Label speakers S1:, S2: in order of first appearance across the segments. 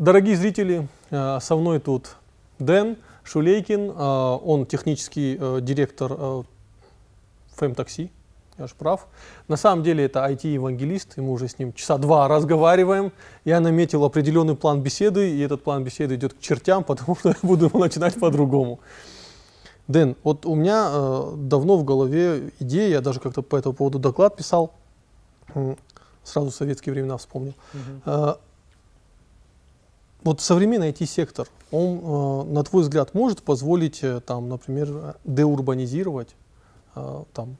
S1: Дорогие зрители, э, со мной тут Дэн Шулейкин, э, он технический э, директор ФМ-такси, я же прав. На самом деле это IT-евангелист, и мы уже с ним часа два разговариваем. Я наметил определенный план беседы, и этот план беседы идет к чертям, потому что я буду начинать по-другому. Дэн, вот у меня э, давно в голове идея, я даже как-то по этому поводу доклад писал, сразу советские времена вспомнил. Угу. Вот современный IT-сектор, он, э, на твой взгляд, может позволить, э, там, например, деурбанизировать э, там,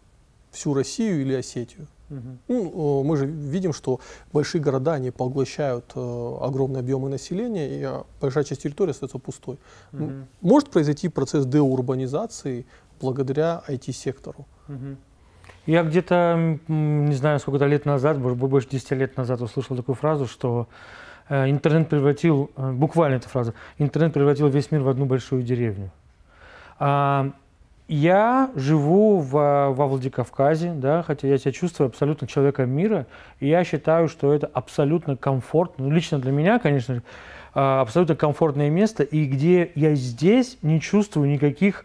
S1: всю Россию или Осетию? Угу. Ну, мы же видим, что большие города, они поглощают огромные объемы населения, и большая часть территории остается пустой. Угу. Может произойти процесс деурбанизации благодаря IT-сектору?
S2: Угу. Я где-то, не знаю, сколько-то лет назад, больше 10 лет назад услышал такую фразу, что интернет превратил, э, буквально эта фраза, интернет превратил весь мир в одну большую деревню. А, я живу в, во Владикавказе, да, хотя я себя чувствую абсолютно человеком мира, и я считаю, что это абсолютно комфортно, ну, лично для меня, конечно а, абсолютно комфортное место, и где я здесь не чувствую никаких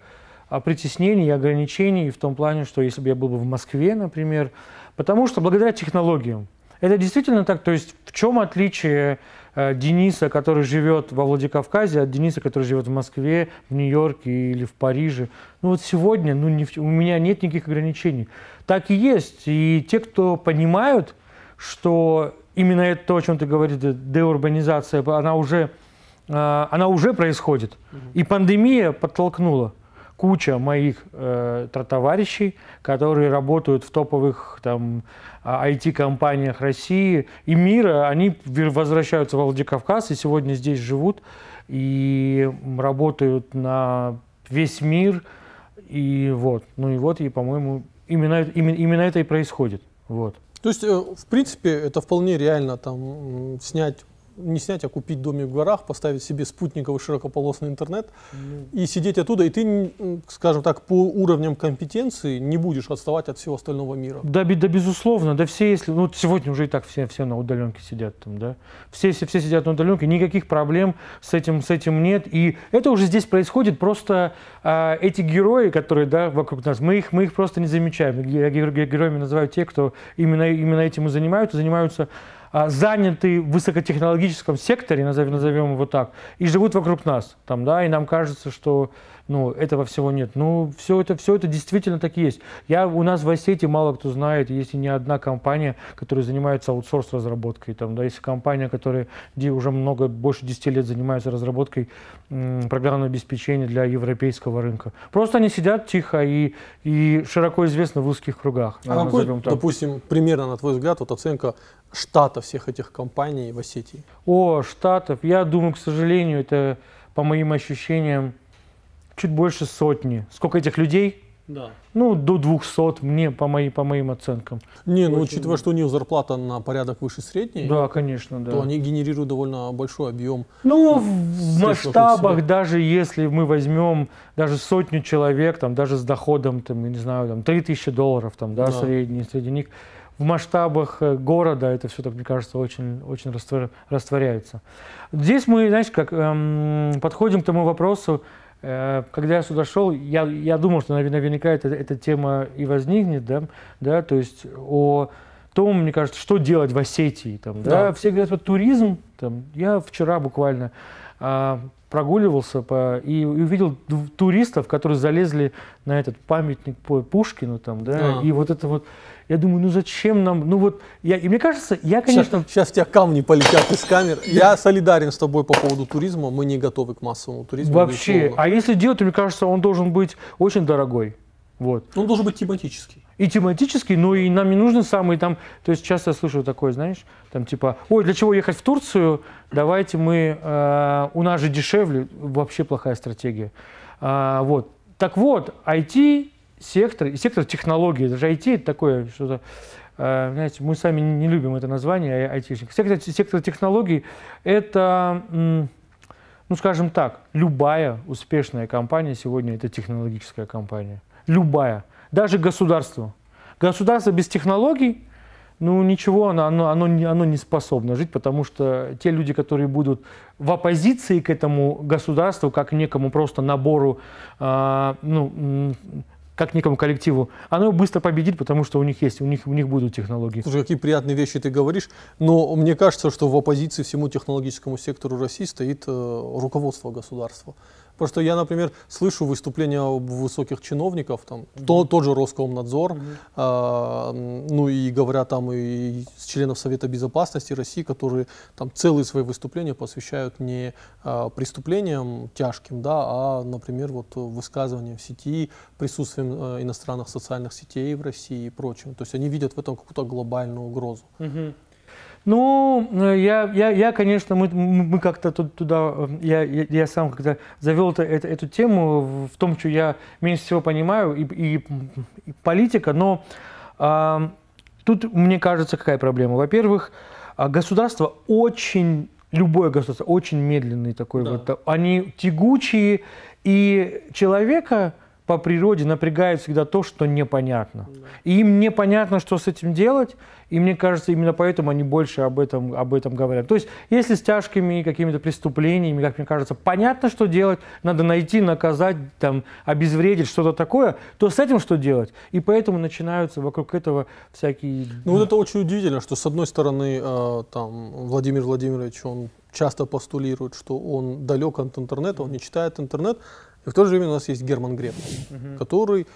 S2: а, притеснений и ограничений в том плане, что если бы я был бы в Москве, например, потому что благодаря технологиям, это действительно так? То есть в чем отличие э, Дениса, который живет во Владикавказе, от Дениса, который живет в Москве, в Нью-Йорке или в Париже? Ну вот сегодня ну, не, у меня нет никаких ограничений. Так и есть. И те, кто понимают, что именно это то, о чем ты говоришь, деурбанизация, она уже, э, она уже происходит. И пандемия подтолкнула куча моих э, товарищей, которые работают в топовых там IT-компаниях России и мира, они возвращаются в Владикавказ и сегодня здесь живут и работают на весь мир. И вот, ну и вот, и, по-моему, именно, именно, именно это и происходит. Вот.
S1: То есть, э, в принципе, это вполне реально там снять не снять, а купить домик в горах, поставить себе спутниковый широкополосный интернет mm. и сидеть оттуда, и ты, скажем так, по уровням компетенции не будешь отставать от всего остального мира.
S2: Да, да безусловно, да все, если, ну сегодня уже и так все, все на удаленке сидят там, да, все, все, все сидят на удаленке, никаких проблем с этим, с этим нет, и это уже здесь происходит, просто а, эти герои, которые, да, вокруг нас, мы их, мы их просто не замечаем, я героями называю те, кто именно, именно этим и занимаются, занимаются заняты в высокотехнологическом секторе, назовем, назовем его так, и живут вокруг нас. Там, да, и нам кажется, что ну, этого всего нет. Ну, все это, все это действительно так и есть. Я, у нас в Осетии мало кто знает, есть не одна компания, которая занимается аутсорс-разработкой. Там, да, есть компания, которая уже много, больше 10 лет занимается разработкой м, программного обеспечения для европейского рынка. Просто они сидят тихо и, и широко известны в узких кругах.
S1: А какой, допустим, примерно, на твой взгляд, вот оценка штата всех этих компаний в Осетии?
S2: О, штатов. Я думаю, к сожалению, это, по моим ощущениям, чуть больше сотни. Сколько этих людей?
S1: Да.
S2: Ну, до 200, мне, по, моей, по моим оценкам.
S1: Не, ну, Очень... учитывая, что у них зарплата на порядок выше средней,
S2: да, конечно, да.
S1: то они генерируют довольно большой объем.
S2: Ну, в масштабах, даже если мы возьмем даже сотню человек, там, даже с доходом, там, я не знаю, там, 3000 долларов, там, да, да. средний, среди них, в масштабах э, города это все, так мне кажется, очень, очень растворяется. Здесь мы, знаешь, как эм, подходим к тому вопросу, когда я сюда шел, я, я думал, что наверняка эта, эта тема и возникнет, да, да, то есть о том, мне кажется, что делать в Осетии. Там, да. Да, все говорят, вот туризм, там, я вчера буквально а, прогуливался по, и увидел туристов, которые залезли на этот памятник по Пушкину, там, да, да. и вот это вот я думаю, ну зачем нам, ну вот, я, и мне кажется, я, конечно...
S1: Сейчас, сейчас тебя камни полетят из камер. Я солидарен с тобой по поводу туризма, мы не готовы к массовому туризму.
S2: Вообще, безусловно. а если делать, то мне кажется, он должен быть очень дорогой. Вот.
S1: Он должен быть тематический.
S2: И тематический, но и нам не нужны самые там, то есть часто я слышу такое, знаешь, там типа, ой, для чего ехать в Турцию, давайте мы, э, у нас же дешевле, вообще плохая стратегия. А, вот. Так вот, IT сектор, и сектор технологий, даже IT это такое что-то, э, знаете, мы сами не любим это название, айтишник. Сектор, сектор технологий – это, ну, скажем так, любая успешная компания сегодня – это технологическая компания. Любая. Даже государство. Государство без технологий ну ничего, оно, оно, оно, не, оно не способно жить, потому что те люди, которые будут в оппозиции к этому государству, как некому просто набору, э, ну, как некому коллективу, оно быстро победит, потому что у них есть, у них, у них будут технологии.
S1: Слушай, какие приятные вещи ты говоришь, но мне кажется, что в оппозиции всему технологическому сектору России стоит э, руководство государства. Просто я, например, слышу выступления высоких чиновников, там, mm-hmm. то, тот же Роскомнадзор, mm-hmm. а, ну и говорят там и членов Совета Безопасности России, которые там целые свои выступления посвящают не а, преступлениям тяжким, да, а, например, вот высказываниям в сети, присутствием а, иностранных социальных сетей в России и прочим. То есть они видят в этом какую-то глобальную угрозу.
S2: Mm-hmm. Ну, э, я, я, я конечно, мы, мы как-то туда, э, я, я, я сам когда завел это, это, эту тему в том, что я меньше всего понимаю, и, и, и политика, но а, тут, мне кажется, какая проблема. Во-первых, а, государство очень, любое государство очень медленный такой да. вот, они тягучие, и человека по природе напрягает всегда то, что непонятно. И им непонятно, что с этим делать, и мне кажется, именно поэтому они больше об этом, об этом говорят. То есть, если с тяжкими какими-то преступлениями, как мне кажется, понятно, что делать, надо найти, наказать, там, обезвредить что-то такое, то с этим что делать? И поэтому начинаются вокруг этого всякие...
S1: Ну вот это очень удивительно, что с одной стороны, э, там, Владимир Владимирович, он часто постулирует, что он далек от интернета, он не читает интернет, и в то же время у нас есть Герман Греф, угу. который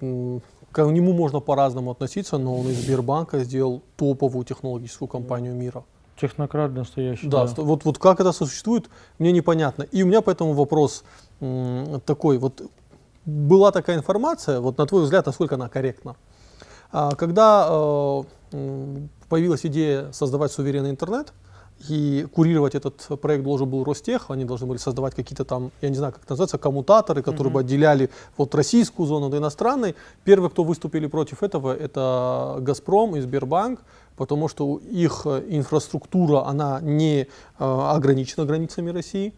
S1: к нему можно по-разному относиться, но он из Сбербанка сделал топовую технологическую компанию мира.
S2: Технократ настоящий.
S1: Да, да. Вот, вот как это существует, мне непонятно. И у меня поэтому вопрос такой, вот была такая информация, вот на твой взгляд, насколько она корректна? А, когда э, появилась идея создавать суверенный интернет, и курировать этот проект должен был Ростех, они должны были создавать какие-то там, я не знаю, как это называется, коммутаторы, которые mm-hmm. бы отделяли вот российскую зону от иностранной. Первые, кто выступили против этого, это Газпром и Сбербанк, потому что их инфраструктура, она не э, ограничена границами России.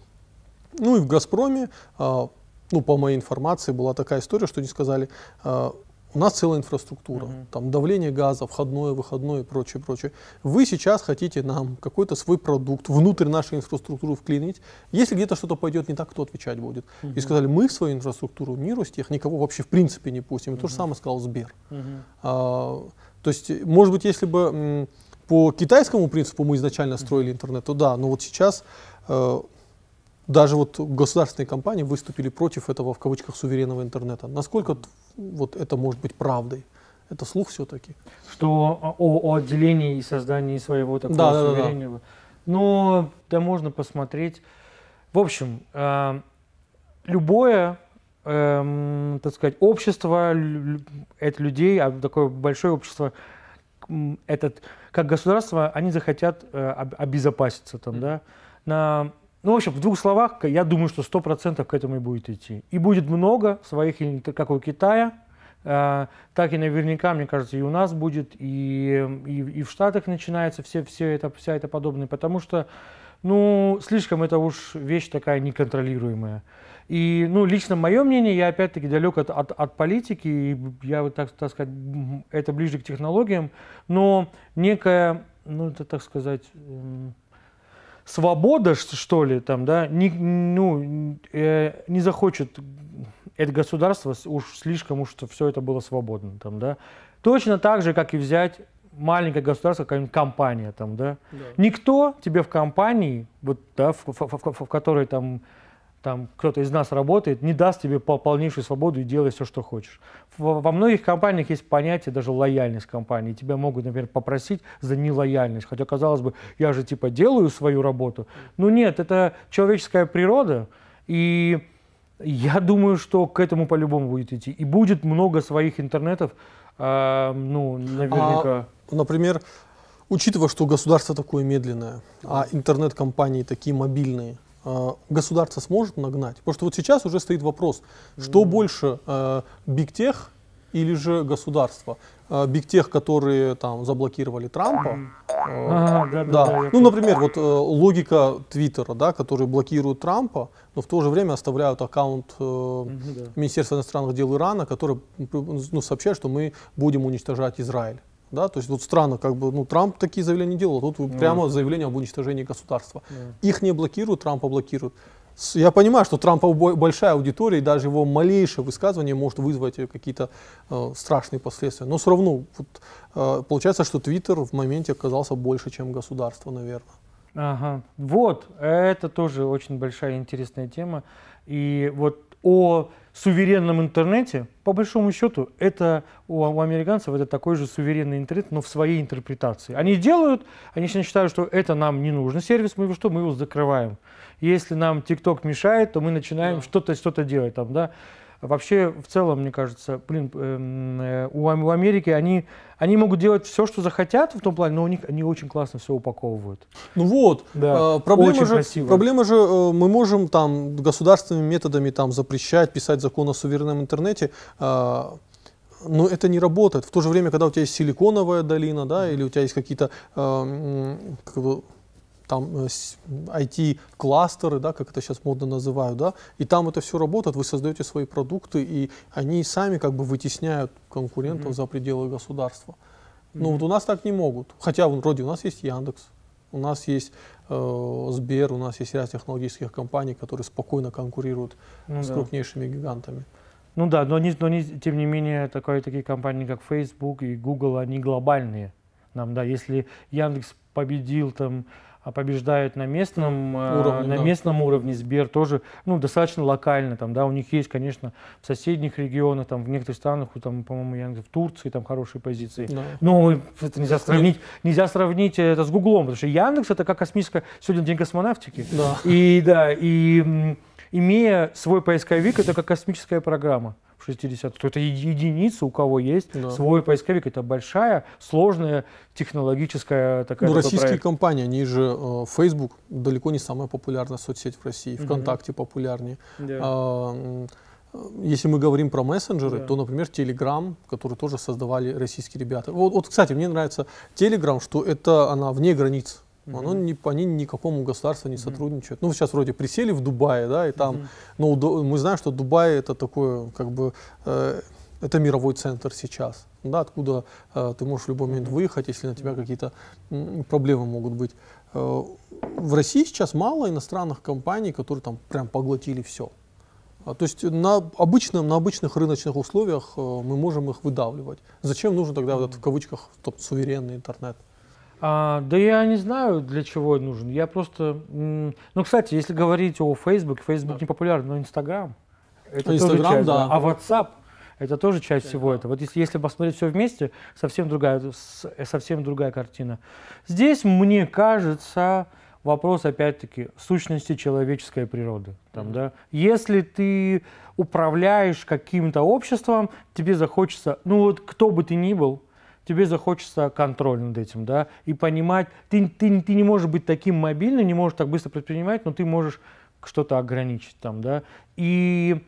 S1: Ну и в Газпроме, э, ну по моей информации, была такая история, что они сказали, э, у нас целая инфраструктура, угу. там давление газа, входное, выходное и прочее, прочее. Вы сейчас хотите нам какой-то свой продукт внутрь нашей инфраструктуры вклинить. Если где-то что-то пойдет не так, кто отвечать будет? Угу. И сказали, мы в свою инфраструктуру не Ростех никого вообще в принципе не пустим. И угу. то же самое сказал Сбер. Угу. А, то есть, может быть, если бы по китайскому принципу мы изначально строили интернет, то да, но вот сейчас э, даже вот государственные компании выступили против этого, в кавычках, суверенного интернета. Насколько вот это может быть правдой? Это слух все-таки?
S2: Что о, о отделении и создании своего такого да, суверенного? Да, да. Ну, да можно посмотреть. В общем, э, любое, э, так сказать, общество, это людей, а такое большое общество, этот, как государство, они захотят э, обезопаситься там, mm-hmm. да, на ну, в общем, в двух словах, я думаю, что 100% к этому и будет идти. И будет много своих, как у Китая, э, так и наверняка, мне кажется, и у нас будет, и, и, и в Штатах начинается все, все это, вся эта подобная, потому что, ну, слишком это уж вещь такая неконтролируемая. И, ну, лично мое мнение, я опять-таки далек от, от, от политики, и я вот так, так сказать, это ближе к технологиям, но некая, ну, это так сказать, свобода, что ли, там, да, не, ну, э, не захочет это государство уж слишком уж все это было свободно, там, да. Точно так же, как и взять маленькое государство, какая-нибудь компания, там, да. да. Никто тебе в компании, вот, да, в, в, в, в, в которой там там кто-то из нас работает, не даст тебе полнейшую свободу и делай все, что хочешь. Во многих компаниях есть понятие даже лояльность компании. Тебя могут, например, попросить за нелояльность. Хотя, казалось бы, я же типа делаю свою работу. Но нет, это человеческая природа. И я думаю, что к этому по-любому будет идти. И будет много своих интернетов, э, ну, наверняка.
S1: А, например, учитывая, что государство такое медленное, а интернет-компании такие мобильные – государство сможет нагнать? Потому что вот сейчас уже стоит вопрос, что больше, э, Big Tech или же государство? Э, Big Tech, которые там заблокировали Трампа, а, да, да, да, ну, например, вот логика Твиттера, да, который блокирует Трампа, но в то же время оставляют аккаунт э, да. Министерства иностранных дел Ирана, который ну, сообщает, что мы будем уничтожать Израиль. Да? То есть вот странно, как бы, ну, Трамп такие заявления не делал, а тут
S2: Ну,
S1: прямо заявление об уничтожении государства.
S2: Да.
S1: Их не блокируют, Трампа блокируют. Я понимаю, что Трампа бо- большая аудитория, и даже его малейшее высказывание может вызвать какие-то э, страшные последствия. Но все равно вот, э, получается, что Твиттер в моменте оказался больше, чем государство, наверное.
S2: Ага. Вот, это тоже очень большая интересная тема. И вот о суверенном интернете, по большому счету, это у, у американцев это такой же суверенный интернет, но в своей интерпретации. Они делают, они считают, что это нам не нужно сервис, мы его что, мы его закрываем. Если нам TikTok мешает, то мы начинаем
S1: Да.
S2: что-то что-то делать там, да. Вообще, в целом, мне кажется, блин, эм, э, у, у Америки они, они могут делать все, что захотят в том плане, но у них они очень классно все упаковывают.
S1: Ну вот,
S2: Да,
S1: э, проблема,
S2: очень
S1: же,
S2: красиво.
S1: проблема же, э, мы можем там государственными методами там запрещать, писать закон о суверенном интернете, э, но это не работает. В то же время, когда у тебя есть силиконовая долина, да, или у тебя есть какие-то э, как бы, там э, IT-кластеры, да, как это сейчас модно называют, да, и там это все работает, вы создаете свои продукты, и они сами как бы вытесняют конкурентов
S2: Мгм.
S1: за пределы государства. Ну вот у нас так не могут. Хотя вроде у нас есть Яндекс, у нас есть э, Сбер, у нас есть ряд технологических компаний, которые спокойно конкурируют
S2: Ну
S1: с
S2: да.
S1: крупнейшими гигантами.
S2: Ну да, но, они, но они, тем не менее, такое, такие компании, как Facebook и Google, они глобальные. Нам, да, если Яндекс победил там, а побеждает на местном, э,
S1: Уровне,
S2: на
S1: да.
S2: местном уровне, Сбер тоже, ну, достаточно локально, там, да, у них есть, конечно, в соседних регионах, там, в некоторых странах, там, по-моему, Яндекс, в Турции, там, хорошие позиции.
S1: Да.
S2: Но это нельзя сравнить, нельзя сравнить это с Гуглом, потому что Яндекс это как космическая, сегодня день космонавтики,
S1: Да.
S2: и да, и имея свой поисковик, это как космическая программа в 60-х. То это еди- единица, у кого есть
S1: Да.
S2: свой поисковик. Это большая, сложная, технологическая такая
S1: Ну, российские
S2: проект.
S1: компании, они же, э, Facebook далеко не самая популярная соцсеть в России. ВКонтакте популярнее.
S2: Да.
S1: А, э, Если мы говорим про мессенджеры,
S2: Да.
S1: то, например, Telegram, который тоже создавали российские ребята. Вот, вот, кстати, мне нравится Telegram, что это она вне границ. Оно
S2: Мгм.
S1: не, они никакому государству не сотрудничают. Ну, сейчас вроде присели в Дубае, да, и там,
S2: Мгм.
S1: ну, до- мы знаем, что Дубай это такое, как бы, э, это мировой центр сейчас, да, откуда э, ты можешь в любой момент выехать, если на тебя какие-то м, проблемы могут быть. Э, в России сейчас мало иностранных компаний, которые там прям поглотили все. А, То есть на, обычном, на обычных рыночных условиях э, мы можем их выдавливать. Зачем нужен тогда вот этот, в кавычках суверенный интернет?
S2: А, да я не знаю, для чего он нужен. Я просто... Ну, кстати, если говорить о Facebook, Facebook
S1: Да.
S2: не популярен, но Инстаграм. Это
S1: А
S2: тоже часть,
S1: да.
S2: А WhatsApp это тоже часть всего этого. Вот если, если посмотреть все вместе, совсем другая, совсем другая картина. Здесь, мне кажется, вопрос, опять-таки, сущности человеческой природы. Там,
S1: Мгм.
S2: да? Если ты управляешь каким-то обществом, тебе захочется, ну вот кто бы ты ни был, тебе захочется контроль над этим, да, и понимать, ты, ты, ты не можешь быть таким мобильным, не можешь так быстро предпринимать, но ты можешь что-то ограничить там, да, и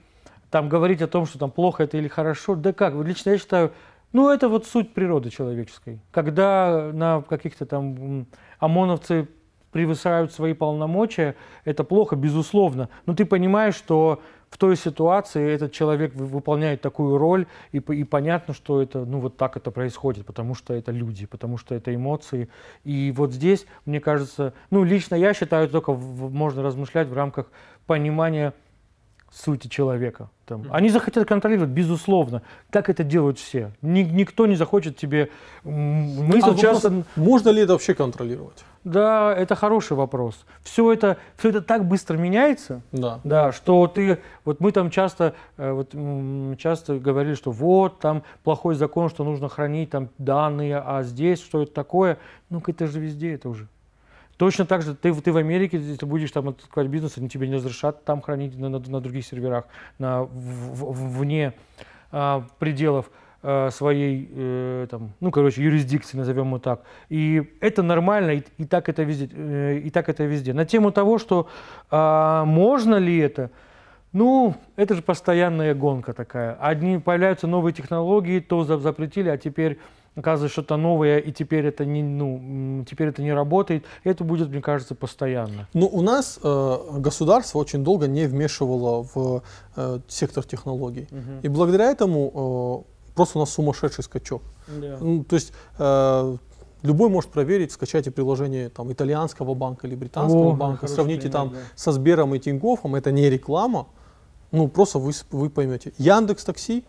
S2: там говорить о том, что там плохо это или хорошо, да как, лично я считаю, ну это вот суть природы человеческой, когда на каких-то там ОМОНовцы превышают свои полномочия, это плохо, безусловно, но ты понимаешь, что в той ситуации этот человек вы- выполняет такую роль, и, и понятно, что это, ну, вот так это происходит, потому что это люди, потому что это эмоции. И вот здесь, мне кажется, ну, лично я считаю, только в- можно размышлять в рамках понимания сути человека. Там. Они захотят контролировать, безусловно. Так это делают все. Ни- никто не захочет тебе... Мы
S1: А вопрос,
S2: часто...
S1: Можно ли это вообще контролировать?
S2: Да, это хороший вопрос. Все это, все это так быстро меняется,
S1: Да.
S2: да, что ты, вот мы там часто, э, вот, часто говорили, что вот там плохой закон, что нужно хранить там данные, а здесь что это такое? Ну-ка это же везде это уже. Точно так же ты, ты в Америке, ты будешь там открывать бизнес, они тебе не разрешат там хранить на, на- на других серверах, на, в- в- вне а, пределов а, своей, э, там, ну, короче, юрисдикции, назовем его так. И это нормально, и, и так это везде. э, и так это везде. На тему того, что а, можно ли это, ну, это же постоянная гонка такая. Одни появляются новые технологии, то за- запретили, а теперь оказывается что-то новое, и теперь это не, ну, теперь это не работает. Это будет, мне кажется, постоянно.
S1: Ну, у нас э, государство очень долго не вмешивало в э, сектор технологий. И благодаря этому э, просто у нас сумасшедший скачок.
S2: Да.
S1: Ну, то есть э, любой может проверить, скачайте приложение там, итальянского банка или британского
S2: О,
S1: банка, сравните
S2: пример,
S1: там
S2: да.
S1: со Сбером и Тинькоффом, это не реклама, ну просто вы, вы поймете. Яндекс Такси,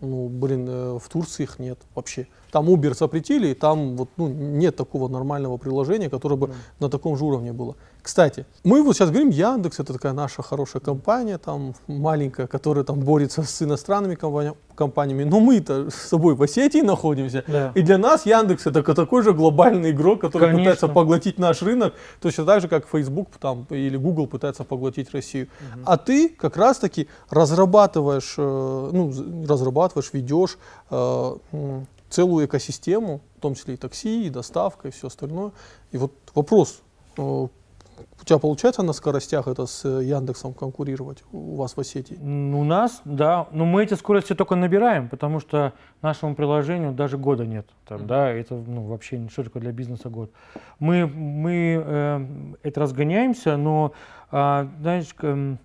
S1: ну блин, э, в Турции их нет вообще. Там Uber запретили, и там вот, ну, нет такого нормального приложения, которое бы
S2: Да.
S1: на таком же уровне было. Кстати, мы вот сейчас говорим, Яндекс это такая наша хорошая компания, там маленькая, которая там борется с иностранными компания- компаниями, но мы-то с собой в Осетии находимся,
S2: Да.
S1: и для нас Яндекс это такой же глобальный игрок, который
S2: Конечно.
S1: пытается поглотить наш рынок, точно так же, как Facebook там, или Google пытается поглотить Россию. А ты как раз-таки разрабатываешь, э, ну, разрабатываешь, ведешь э, целую экосистему, в том числе и такси, и доставка, и все остальное. И вот вопрос, э, у тебя получается на скоростях это с э, Яндексом конкурировать у вас в Осетии?
S2: У нас, да, но мы эти скорости только набираем, потому что нашему приложению даже года нет. Там, да, это ну, вообще не такое для бизнеса год. Мы, мы э, это разгоняемся, но, а, знаешь, м,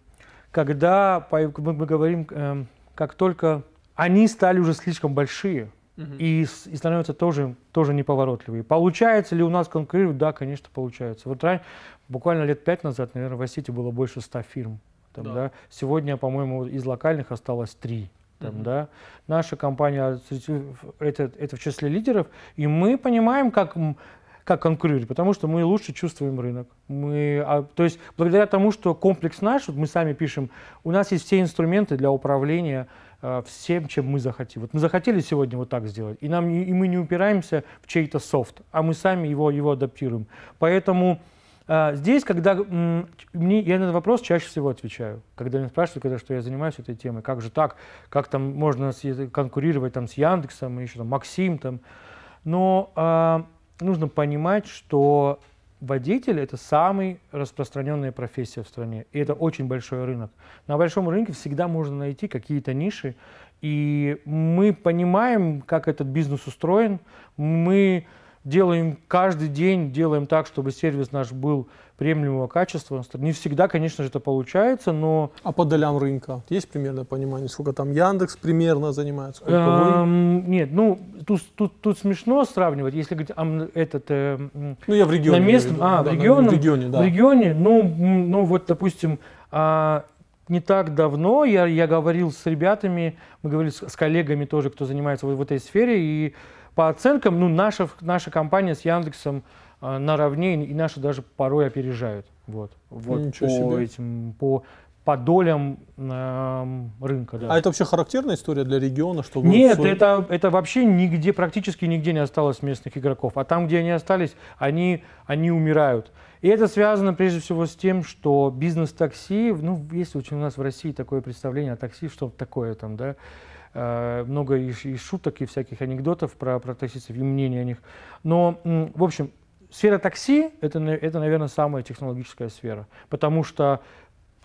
S2: когда мы, мы говорим, эм, как только они стали уже слишком большие, и, и становятся тоже, тоже неповоротливые. Получается ли у нас конкурировать? Да, конечно, получается. Вот ран- буквально лет пять назад, наверное, в Осетии было больше ста фирм. Там,
S1: Да.
S2: да. Сегодня, по-моему, из локальных осталось три. Там, да. Наша компания это, это в числе лидеров, и мы понимаем, как, как конкурировать, потому что мы лучше чувствуем рынок. Мы, а, то есть благодаря тому, что комплекс наш, вот мы сами пишем, у нас есть все инструменты для управления всем, чем мы захотим. Вот мы захотели сегодня вот так сделать, и, нам, и мы не упираемся в чей-то софт, а мы сами его, его адаптируем. Поэтому а, здесь, когда мне, я на этот вопрос чаще всего отвечаю, когда меня спрашивают, когда что я занимаюсь этой темой, как же так, как там можно с- э, конкурировать там с Яндексом, еще там Максим там. Но а, нужно понимать, что водитель это самая распространенная профессия в стране, и это очень большой рынок. На большом рынке всегда можно найти какие-то ниши, и мы понимаем, как этот бизнес устроен, мы делаем каждый день, делаем так, чтобы сервис наш был приемлемого качества. Не всегда, конечно же, это получается, но
S1: А по долям рынка есть примерное понимание, сколько там Яндекс примерно занимает, сколько вы?
S2: эм, нет, ну тут, тут, тут смешно сравнивать, если говорить ам, этот э,
S1: Ну, я в регионе.
S2: на местном, а, в
S1: Да, на-
S2: регионном-
S1: В регионе, да.
S2: В регионе, ну, ну вот, допустим, а, не так давно я, я говорил с ребятами, мы говорили с, с коллегами тоже, кто занимается в, в этой сфере, и по оценкам, ну, наша, наша компания с Яндексом а, наравне, и наши даже порой опережают. Вот, вот
S1: Ничего
S2: по
S1: себе.
S2: этим, по, по долям эм, рынка, да.
S1: А это вообще характерная история для региона, что
S2: Нет,
S1: свой-
S2: это, это вообще нигде, практически нигде не осталось местных игроков. А там, где они остались, они, они умирают. И это связано прежде всего с тем, что бизнес такси, ну, есть очень у нас в России такое представление о такси, что такое там, да, Э, много и, и шуток, и всяких анекдотов про, про таксистов, и мнений о них. Но, в общем, сфера такси это, это, наверное, самая технологическая сфера, потому что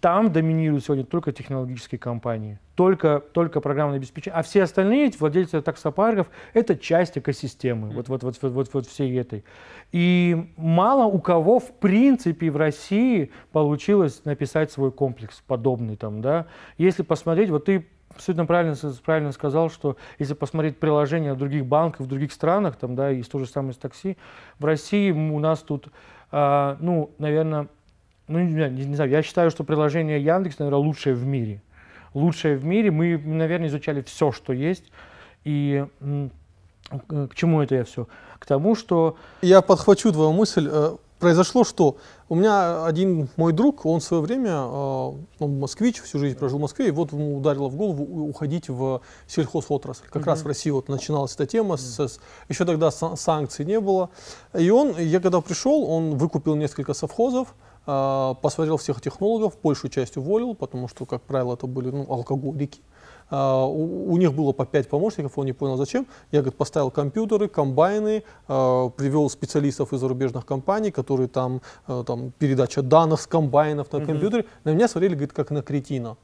S2: там доминируют сегодня только технологические компании, только, только программное обеспечение, а все остальные владельцы таксопарков – это часть экосистемы, вот, вот, вот, вот, вот, вот всей этой. И мало у кого, в принципе, в России получилось написать свой комплекс подобный там, да. Если посмотреть, вот ты абсолютно правильно, правильно сказал, что если посмотреть приложения других банков в других странах, там, да, и то же самое с такси, в России у нас тут, а, ну, наверное, ну, не, не- знаю, я считаю, что приложение Яндекс, наверное, лучшее в мире. Лучшее в мире. Мы, наверное, изучали все, что есть. И к чему это я все? К тому, что
S1: Я подхвачу твою мысль. Произошло что? У меня один мой друг, он в свое время, э, он москвич, всю жизнь прожил в Москве, и вот ему ударило в голову уходить в сельхозотрасль. Как раз в России вот начиналась эта тема, с- с- еще тогда сан- санкций не было. И он, я когда пришел, он выкупил несколько совхозов, э, посмотрел всех технологов, большую часть уволил, потому что, как правило, это были ну, алкоголики. У, у них было по 5 помощников, он не понял зачем. Я говорит, поставил компьютеры, комбайны, а, привел специалистов из зарубежных компаний, которые там, а, там передача данных с комбайнов на компьютере. На меня смотрели, говорит, как на кретина.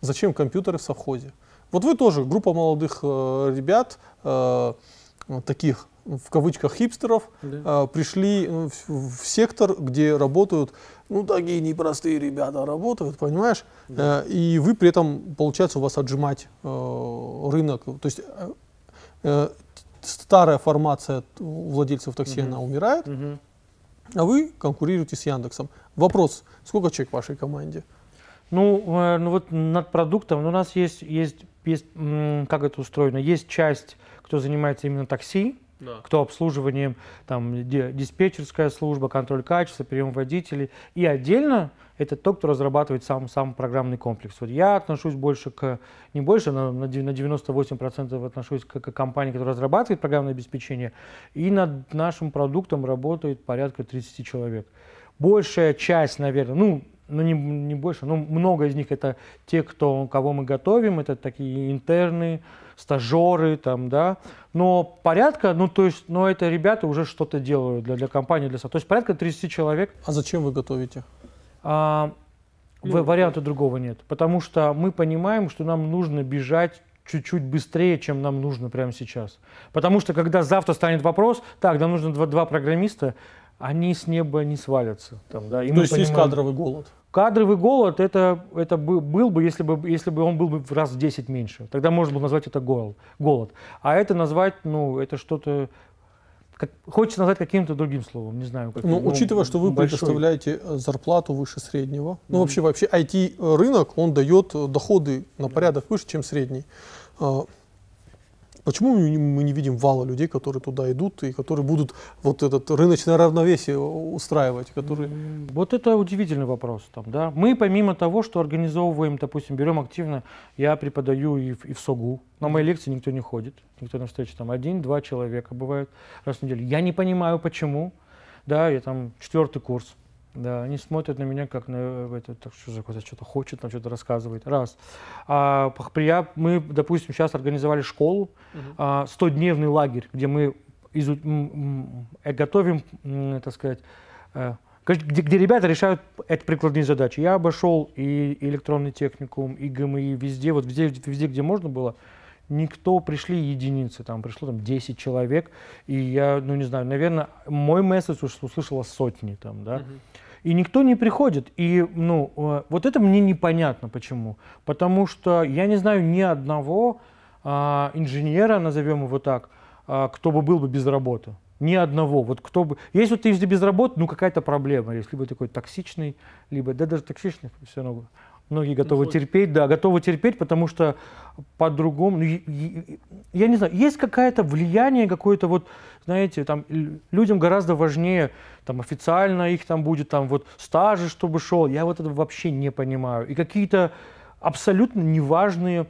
S1: Зачем компьютеры в совхозе? Вот вы тоже, группа молодых э, ребят, э, таких в кавычках хипстеров, э, пришли э, в, в сектор, где работают, ну такие непростые ребята работают, понимаешь? Э, и вы при этом, получается, у вас отжимать э, рынок. То есть э, старая формация владельцев такси,
S2: Мгм.
S1: она умирает,
S2: Мгм.
S1: а вы конкурируете с Яндексом. Вопрос, сколько человек в вашей команде?
S2: Ну, ну вот над продуктом ну, у нас есть, есть, есть как это устроено, есть часть, кто занимается именно такси, кто обслуживанием, там, ди- диспетчерская служба, контроль качества, прием водителей. И отдельно это тот, кто разрабатывает сам, сам программный комплекс. Вот я отношусь больше к, не больше, на, на 98% отношусь к, к компании, которая разрабатывает программное обеспечение. И над нашим продуктом работает порядка 30 человек. Большая часть, наверное, ну, ну не, не больше, но много из них это те, кто, кого мы готовим, это такие интерны, стажеры, там, да. Но порядка, ну, то есть, но это ребята уже что-то делают для, для компании, для... То есть порядка 30 человек.
S1: А зачем вы готовите?
S2: А, в-
S1: Ну,
S2: варианта другого нет. Потому что мы понимаем, что нам нужно бежать чуть-чуть быстрее, чем нам нужно прямо сейчас. Потому что когда завтра станет вопрос, так, нам нужно два, два программиста, они с неба не свалятся. Там, да, и
S1: То есть есть
S2: понимаем-
S1: кадровый голод.
S2: Кадровый голод это, это бы- был бы, если бы, если бы он был бы в раз в 10 меньше. Тогда можно было назвать это гол- голод. А это назвать, ну, это что-то... Как, хочется назвать каким-то другим словом, не знаю. Как,
S1: Ну, учитывая, что вы
S2: большой.
S1: предоставляете э, зарплату выше среднего, ну
S2: Мгм.
S1: вообще вообще IT-рынок, он дает э, доходы на порядок выше, чем средний. Почему мы не, видим вала людей, которые туда идут и которые будут вот этот рыночное равновесие устраивать, которые...
S2: Вот это удивительный вопрос. Там, да? Мы помимо того, что организовываем, допустим, берем активно, я преподаю и в, и в СОГУ. На мои лекции никто не ходит, никто на встрече там один-два человека бывает раз в неделю. Я не понимаю, почему. Да, я там четвертый курс. Да, они смотрят на меня как на э, это, так что за что-то хочет, там что-то рассказывает. Раз. А, при- мы, допустим, сейчас организовали школу, а, 100-дневный лагерь, где мы изу- м, м, э, готовим, м, так сказать, э, где, где ребята решают эти прикладные задачи. Я обошел и электронный техникум, и ГМИ, везде, вот везде, везде, где можно было. Никто пришли единицы, там пришло там 10 человек, и я, ну не знаю, наверное, мой месседж услышала сотни там, да. И никто не приходит. И, ну, э, вот это мне непонятно почему. Потому что я не знаю ни одного а, инженера, назовем его так, а, кто бы был бы без работы. Ни одного. Вот кто бы... Если вот ты без работы, ну какая-то проблема. Если либо такой токсичный, либо... Да даже токсичный все равно. Многие готовы
S1: сложно.
S2: терпеть, да, готовы терпеть, потому что по-другому, ну, я не знаю, есть какое-то влияние, какое-то вот, знаете, там людям гораздо важнее, там официально их там будет, там вот стажи, чтобы шел, я вот это вообще не понимаю. И какие-то абсолютно неважные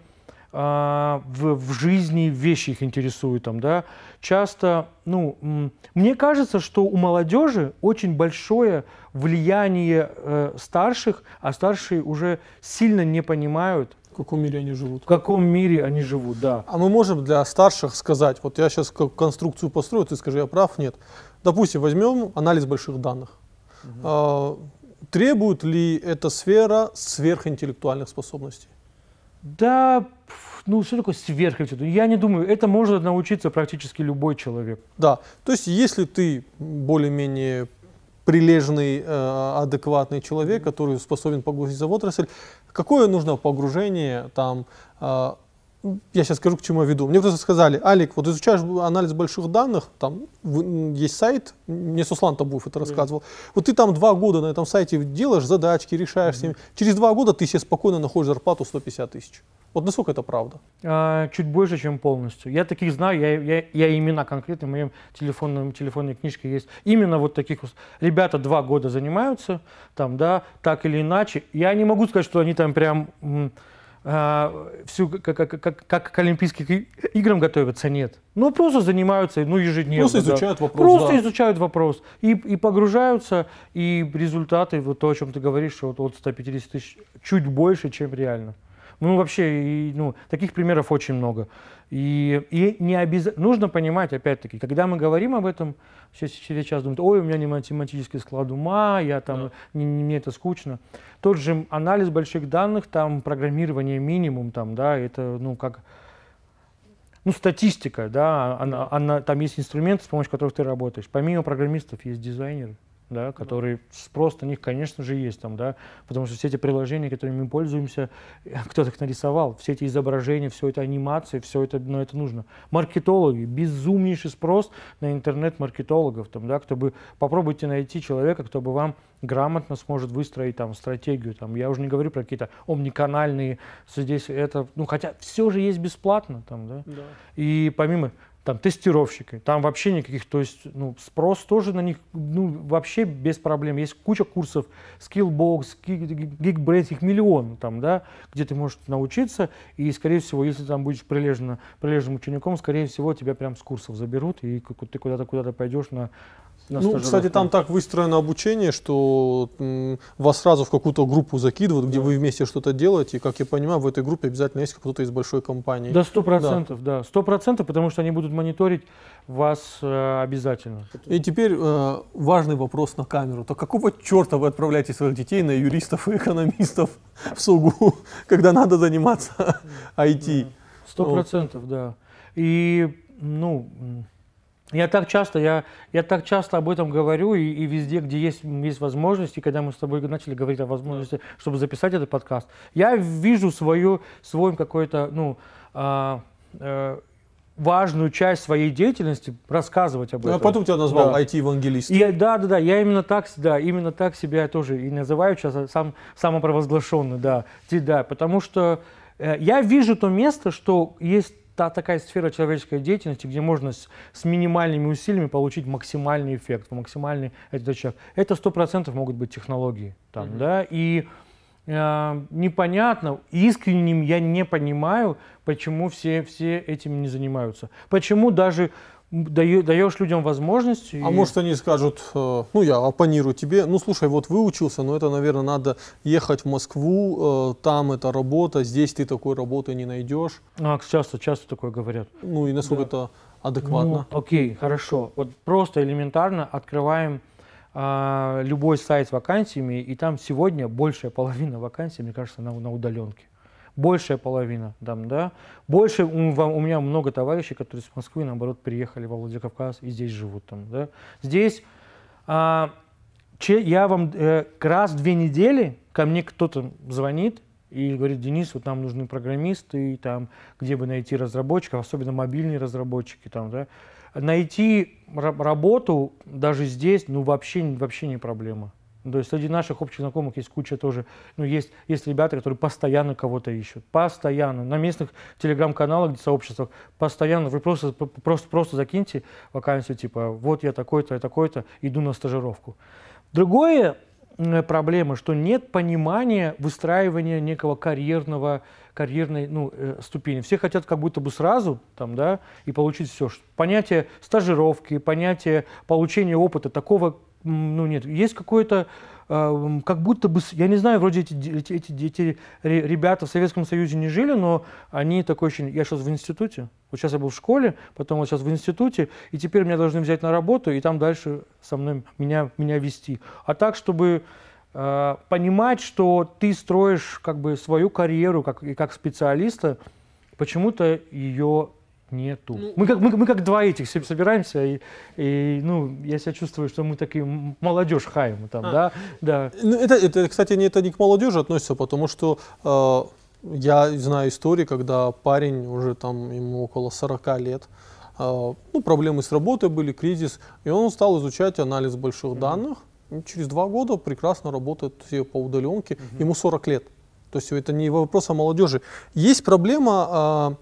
S2: в, в жизни вещи их интересуют там, да. Часто, ну, мне кажется, что у молодежи очень большое влияние э, старших, а старшие уже сильно не понимают,
S1: В каком мире они живут?
S2: в каком мире они живут, да.
S1: А мы можем для старших сказать, вот я сейчас конструкцию построю, ты скажи, я прав, нет. Допустим, возьмем анализ больших данных. А, требует ли эта сфера сверхинтеллектуальных способностей?
S2: Да, ну что такое сверхинтеллект? Я не думаю, это может научиться практически любой человек.
S1: Да, то есть если ты более-менее прилежный, э, адекватный человек, который способен погрузиться в отрасль, какое нужно погружение там, э, я сейчас скажу, к чему я веду. Мне кто-то сказали, Алик, вот изучаешь анализ больших данных, там есть сайт, мне Суслан Табуев это рассказывал, вот ты там два года на этом сайте делаешь задачки, решаешь с ними, через два года ты себе спокойно находишь зарплату 150 тысяч. Вот насколько это правда?
S2: А, чуть больше, чем полностью. Я таких знаю, я, я, я имена конкретно, в моем телефонном, телефонной книжке есть. Именно вот таких. Ребята два года занимаются, там, да, так или иначе. Я не могу сказать, что они там прям м, всю, как, как, как, как к Олимпийским играм готовятся, нет. Ну, просто занимаются, ну, ежедневно.
S1: Просто
S2: да.
S1: изучают вопрос.
S2: Просто
S1: да.
S2: изучают вопрос и, и погружаются, и результаты, вот то, о чем ты говоришь, что вот от 150 тысяч чуть больше, чем реально. Ну, вообще, и, ну, таких примеров очень много. И, и не обязательно, нужно понимать, опять-таки, когда мы говорим об этом, все через час думают, ой, у меня не математический склад ума, я там, не- не- мне это скучно. Тот же анализ больших данных, там программирование минимум, там, да, это, ну, как, ну, статистика, да, она, она- там есть инструменты, с помощью которых ты работаешь. Помимо программистов есть дизайнеры. Да, которые спрос на них, конечно же, есть там, да, потому что все эти приложения, которыми мы пользуемся, кто-то их нарисовал, все эти изображения, все это анимации, все это, ну, это нужно. Маркетологи, безумнейший спрос на интернет-маркетологов, там, да, кто бы, попробуйте найти человека, кто бы вам грамотно сможет выстроить там стратегию, там, я уже не говорю про какие-то омниканальные, здесь это, ну, хотя все же есть бесплатно, там, да,
S1: Да.
S2: и помимо там тестировщики, там вообще никаких, то есть ну, спрос тоже на них ну, вообще без проблем. Есть куча курсов, Skillbox, Geekbrains, их миллион там, да, где ты можешь научиться, и, скорее всего, если там будешь прилежно, прилежным учеником, скорее всего, тебя прям с курсов заберут, и ты куда-то куда-то пойдешь на,
S1: Ну, кстати, там так выстроено обучение, что вас сразу в какую-то группу закидывают, где вы вместе что-то делаете. И, как я понимаю, в этой группе обязательно есть кто-то из большой компании.
S2: Да, сто процентов, да, сто процентов, потому что они будут мониторить вас э, обязательно.
S1: И теперь э, важный вопрос на камеру. То какого черта вы отправляете своих детей на юристов и экономистов в СУГУ, когда надо заниматься IT?
S2: Сто процентов, да. И, ну, я так часто, я, я так часто об этом говорю, и, и везде, где есть, есть возможности, когда мы с тобой начали говорить о возможности, чтобы записать этот подкаст, я вижу свою, свой какой-то, ну, а, э, важную часть своей деятельности рассказывать об
S1: А
S2: этом.
S1: потом тебя назвал
S2: Да.
S1: IT-евангелист.
S2: Я- да, да, да, я именно так, да, именно так себя тоже и называю сейчас сам, самопровозглашенный, да, да, потому что э, я вижу то место, что есть та такая сфера человеческой деятельности, где можно с, с минимальными усилиями получить максимальный эффект, максимальный этот человек. Это сто процентов могут быть технологии, там, да, и непонятно, искренним я не понимаю, почему все, все этим не занимаются. Почему даже даешь людям возможность...
S1: А
S2: и-
S1: может они скажут, э, ну я оппонирую тебе, ну слушай, вот выучился, но это, наверное, надо ехать в Москву, э, там это работа, здесь ты такой работы не найдешь.
S2: А, часто, часто такое говорят.
S1: Ну и насколько
S2: Да.
S1: это адекватно.
S2: Ну, окей, хорошо. Вот просто элементарно открываем а, любой сайт с вакансиями, и там сегодня большая половина вакансий, мне кажется, на, на удаленке. Большая половина там, да. Больше у, у меня много товарищей, которые с Москвы, наоборот, приехали во Владикавказ и здесь живут там, да. Здесь а, че- я вам э, раз в две недели ко мне кто-то звонит и говорит, Денис, вот нам нужны программисты, и там, где бы найти разработчиков, особенно мобильные разработчики там, да. Найти ра- работу даже здесь, ну, вообще, вообще не проблема. То есть среди наших общих знакомых есть куча тоже, ну, есть, есть ребята, которые постоянно кого-то ищут, постоянно, на местных телеграм-каналах, сообществах, постоянно, вы просто, просто, просто закиньте вакансию, типа, вот я такой-то, я такой-то, иду на стажировку. Другое проблема, что нет понимания выстраивания некого карьерного, карьерной ну, э, ступени. Все хотят как будто бы сразу там, да, и получить все. Понятие стажировки, понятие получения опыта, такого ну, нет. Есть какое-то, как будто бы, я не знаю, вроде эти, эти, эти, эти ре- ребята в Советском Союзе не жили, но они такое ощущение, я сейчас в институте, вот сейчас я был в школе, потом вот сейчас в институте, и теперь меня должны взять на работу, и там дальше со мной меня, меня вести. А так, чтобы э, понимать, что ты строишь как бы свою карьеру как, и как специалиста, почему-то ее нету. мы, как, мы, мы как два этих собираемся, и, и, ну, я себя чувствую, что мы такие молодежь хаем там,
S1: А.
S2: да, да.
S1: Ну, это, это, кстати, не, это не к молодежи относится, потому что э, я знаю истории, когда парень уже там ему около 40 лет, э, ну, проблемы с работой были, кризис, и он стал изучать анализ больших данных. И через два года прекрасно работает все по удаленке, ему 40 лет. То есть это не вопрос о молодежи. Есть проблема,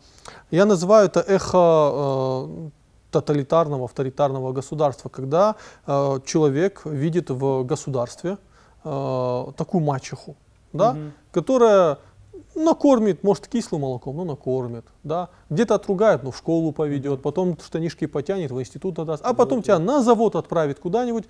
S1: э, я называю это эхо э, тоталитарного, авторитарного государства, когда э, человек видит в государстве такую мачеху, да,
S2: Мгм.
S1: которая накормит, может, кислым молоком, но накормит, да, где-то отругает, но в школу поведет, потом штанишки потянет, в институт отдаст, а потом тебя на завод отправит куда-нибудь.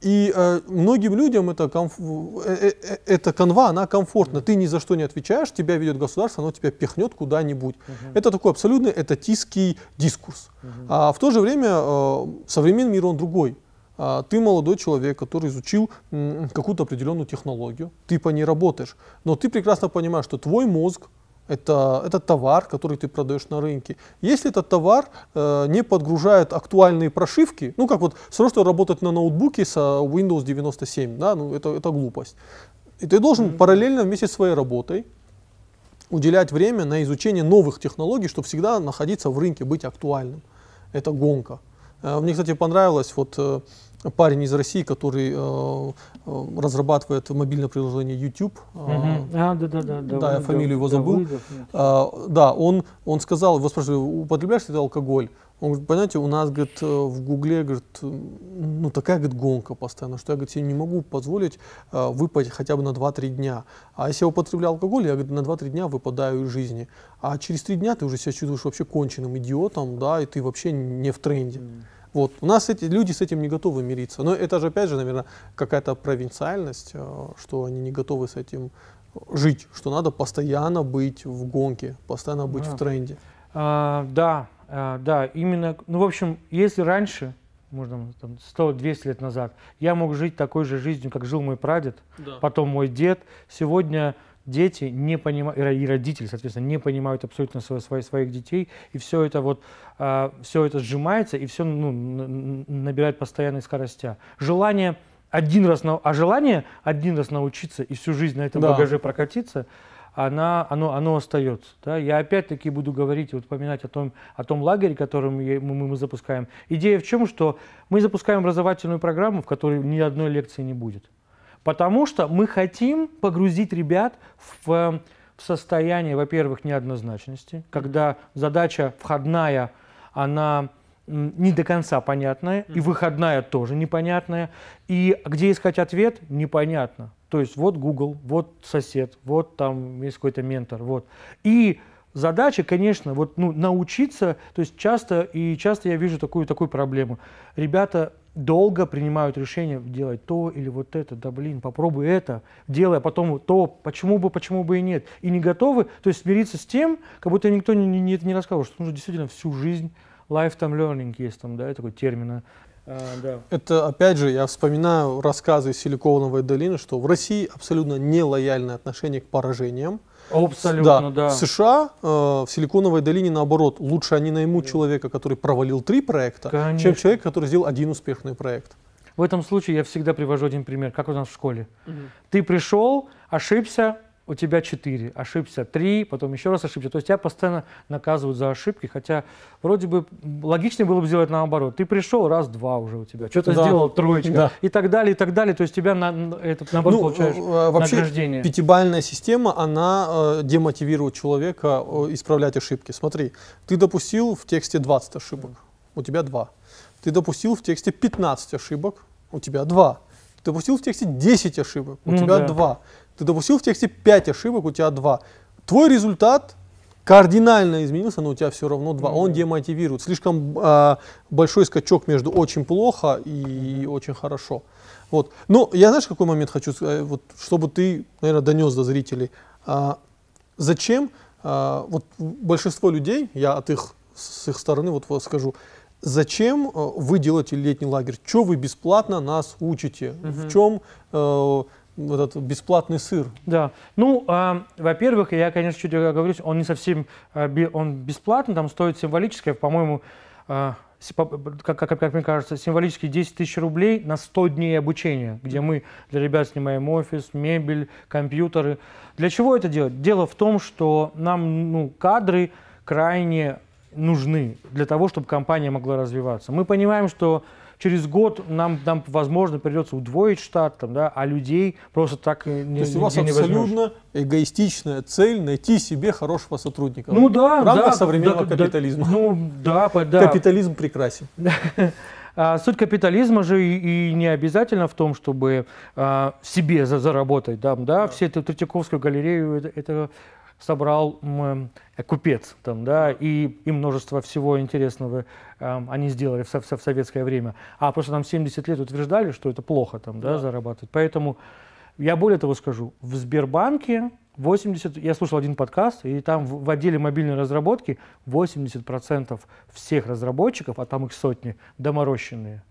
S1: И э, многим людям это, комф- э, э, э, эта канва, она комфортна. Ты ни за что не отвечаешь, тебя ведет государство, оно тебя пихнет куда-нибудь. Это такой абсолютно этатистский дискурс. А в то же время э, современный мир, он другой. А, Ты молодой человек, который изучил какую-то определенную технологию, ты по ней работаешь, но ты прекрасно понимаешь, что твой мозг Это, это товар, который ты продаешь на рынке. Если этот товар э, не подгружает актуальные прошивки, ну как вот срочно работать на ноутбуке с Windows 97, да, ну это, это глупость. И ты должен mm-hmm. параллельно вместе с своей работой уделять время на изучение новых технологий, чтобы всегда находиться в рынке, быть актуальным. Это гонка. Э, мне, кстати, понравилось вот э, парень из России, который э, разрабатывает мобильное приложение YouTube.
S2: Угу. А, да, да, да.
S1: Да, да я фамилию его забыл. Давыдов, а, да, он, он сказал, его спрашивали, употребляешь ли ты алкоголь? Он говорит, понимаете, у нас, говорит, в Гугле, говорит, ну такая, говорит, гонка постоянно, что я, говорит, себе не могу позволить э, выпасть хотя бы на 2-3 дня. А если я употребляю алкоголь, я, говорит, на 2-3 дня выпадаю из жизни. А через 3 дня ты уже себя чувствуешь вообще конченным идиотом, да, и ты вообще не в тренде. Mm. Вот. У нас эти люди с этим не готовы мириться. Но это же, опять же, наверное, какая-то провинциальность, э, что они не готовы с этим жить, что надо постоянно быть в гонке, постоянно быть да. в тренде.
S2: А, да, а, да, именно, ну, в общем, если раньше, можно там 100-200 лет назад, я мог жить такой же жизнью, как жил мой прадед, да. потом мой дед, сегодня дети не понимают, и родители, соответственно, не понимают абсолютно своих, своих, детей, и все это вот, а, все это сжимается, и все ну, набирает постоянной скоростя. Желание один раз, а желание один раз научиться и всю жизнь на этом да. багаже прокатиться, она, оно, оно остается. Да? Я опять-таки буду говорить, вот упоминать о том, о том лагере, который мы, мы, мы запускаем. Идея в чем, что мы запускаем образовательную программу, в которой ни одной лекции не будет. Потому что мы хотим погрузить ребят в, в состояние, во-первых, неоднозначности, когда задача входная, она не до конца понятная, и выходная тоже непонятная, и где искать ответ, непонятно. То есть вот Google, вот сосед, вот там есть какой-то ментор, вот. И задача, конечно, вот ну, научиться, то есть часто, и часто я вижу такую, такую проблему. Ребята долго принимают решение делать то или вот это, да блин, попробуй это, делай, а потом то, почему бы, почему бы и нет. И не готовы, то есть смириться с тем, как будто никто не, не, не рассказывал, что нужно действительно всю жизнь, lifetime learning есть там, да, такой термин.
S1: А, да. Это, опять же, я вспоминаю рассказы из Силиконовой долины, что в России абсолютно нелояльное отношение к поражениям,
S2: Абсолютно, да.
S1: да. В США, э, в Силиконовой долине, наоборот, лучше они наймут человека, который провалил три проекта, Конечно. чем человека, который сделал один успешный проект.
S2: В этом случае я всегда привожу один пример, как у нас в школе. Угу. Ты пришел, ошибся, у тебя 4, ошибся 3, потом еще раз ошибся. То есть тебя постоянно наказывают за ошибки, хотя вроде бы логичнее было бы сделать наоборот. Ты пришел, раз, два уже у тебя, что-то да. сделал, троечка, да. и так далее, и так далее. То есть тебя на, этот, наоборот ну, получаешь э,
S1: вообще, награждение. пятибальная система, она э, демотивирует человека э, исправлять ошибки. Смотри, ты допустил в тексте 20 ошибок, у тебя 2. Ты допустил в тексте 15 ошибок, у тебя 2. Ты допустил в тексте 10 ошибок, у ну, тебя да. 2. Ты допустил в тексте 5 ошибок, у тебя 2. Твой результат кардинально изменился, но у тебя все равно 2. Mm-hmm. Он демотивирует. Слишком э, большой скачок между очень плохо и mm-hmm. очень хорошо. Вот. Но я знаешь, какой момент хочу сказать, вот, чтобы ты, наверное, донес до зрителей. А, зачем а, вот большинство людей, я от их, с их стороны вот, вот скажу, зачем а, вы делаете летний лагерь? Что вы бесплатно нас учите? Mm-hmm. В чем э, этот бесплатный сыр.
S2: Да. Ну, э, во-первых, я, конечно, чуть оговорюсь, он не совсем э, он бесплатный, там стоит символическое, по-моему, э, как, как, как мне кажется, символически 10 тысяч рублей на 100 дней обучения, где мы для ребят снимаем офис, мебель, компьютеры. Для чего это делать? Дело в том, что нам ну, кадры крайне нужны для того, чтобы компания могла развиваться. Мы понимаем, что через год нам, нам возможно, придется удвоить штат, там, да, а людей просто так не
S1: То есть у вас абсолютно эгоистичная цель найти себе хорошего сотрудника.
S2: Ну да,
S1: В рамках да, современного да,
S2: капитализма. Да, ну да,
S1: да. Капитализм прекрасен.
S2: А, суть капитализма же и, и не обязательно в том, чтобы а, себе за, заработать. Да, да? Да. Все эту Третьяковскую галерею, это, это собрал м, купец, там, да, и, и множество всего интересного э, они сделали в, в, в советское время. А просто нам 70 лет утверждали, что это плохо там, да, да. зарабатывать. Поэтому я более того скажу, в Сбербанке 80, я слушал один подкаст, и там в, в отделе мобильной разработки 80% всех разработчиков, а там их сотни, доморощенные.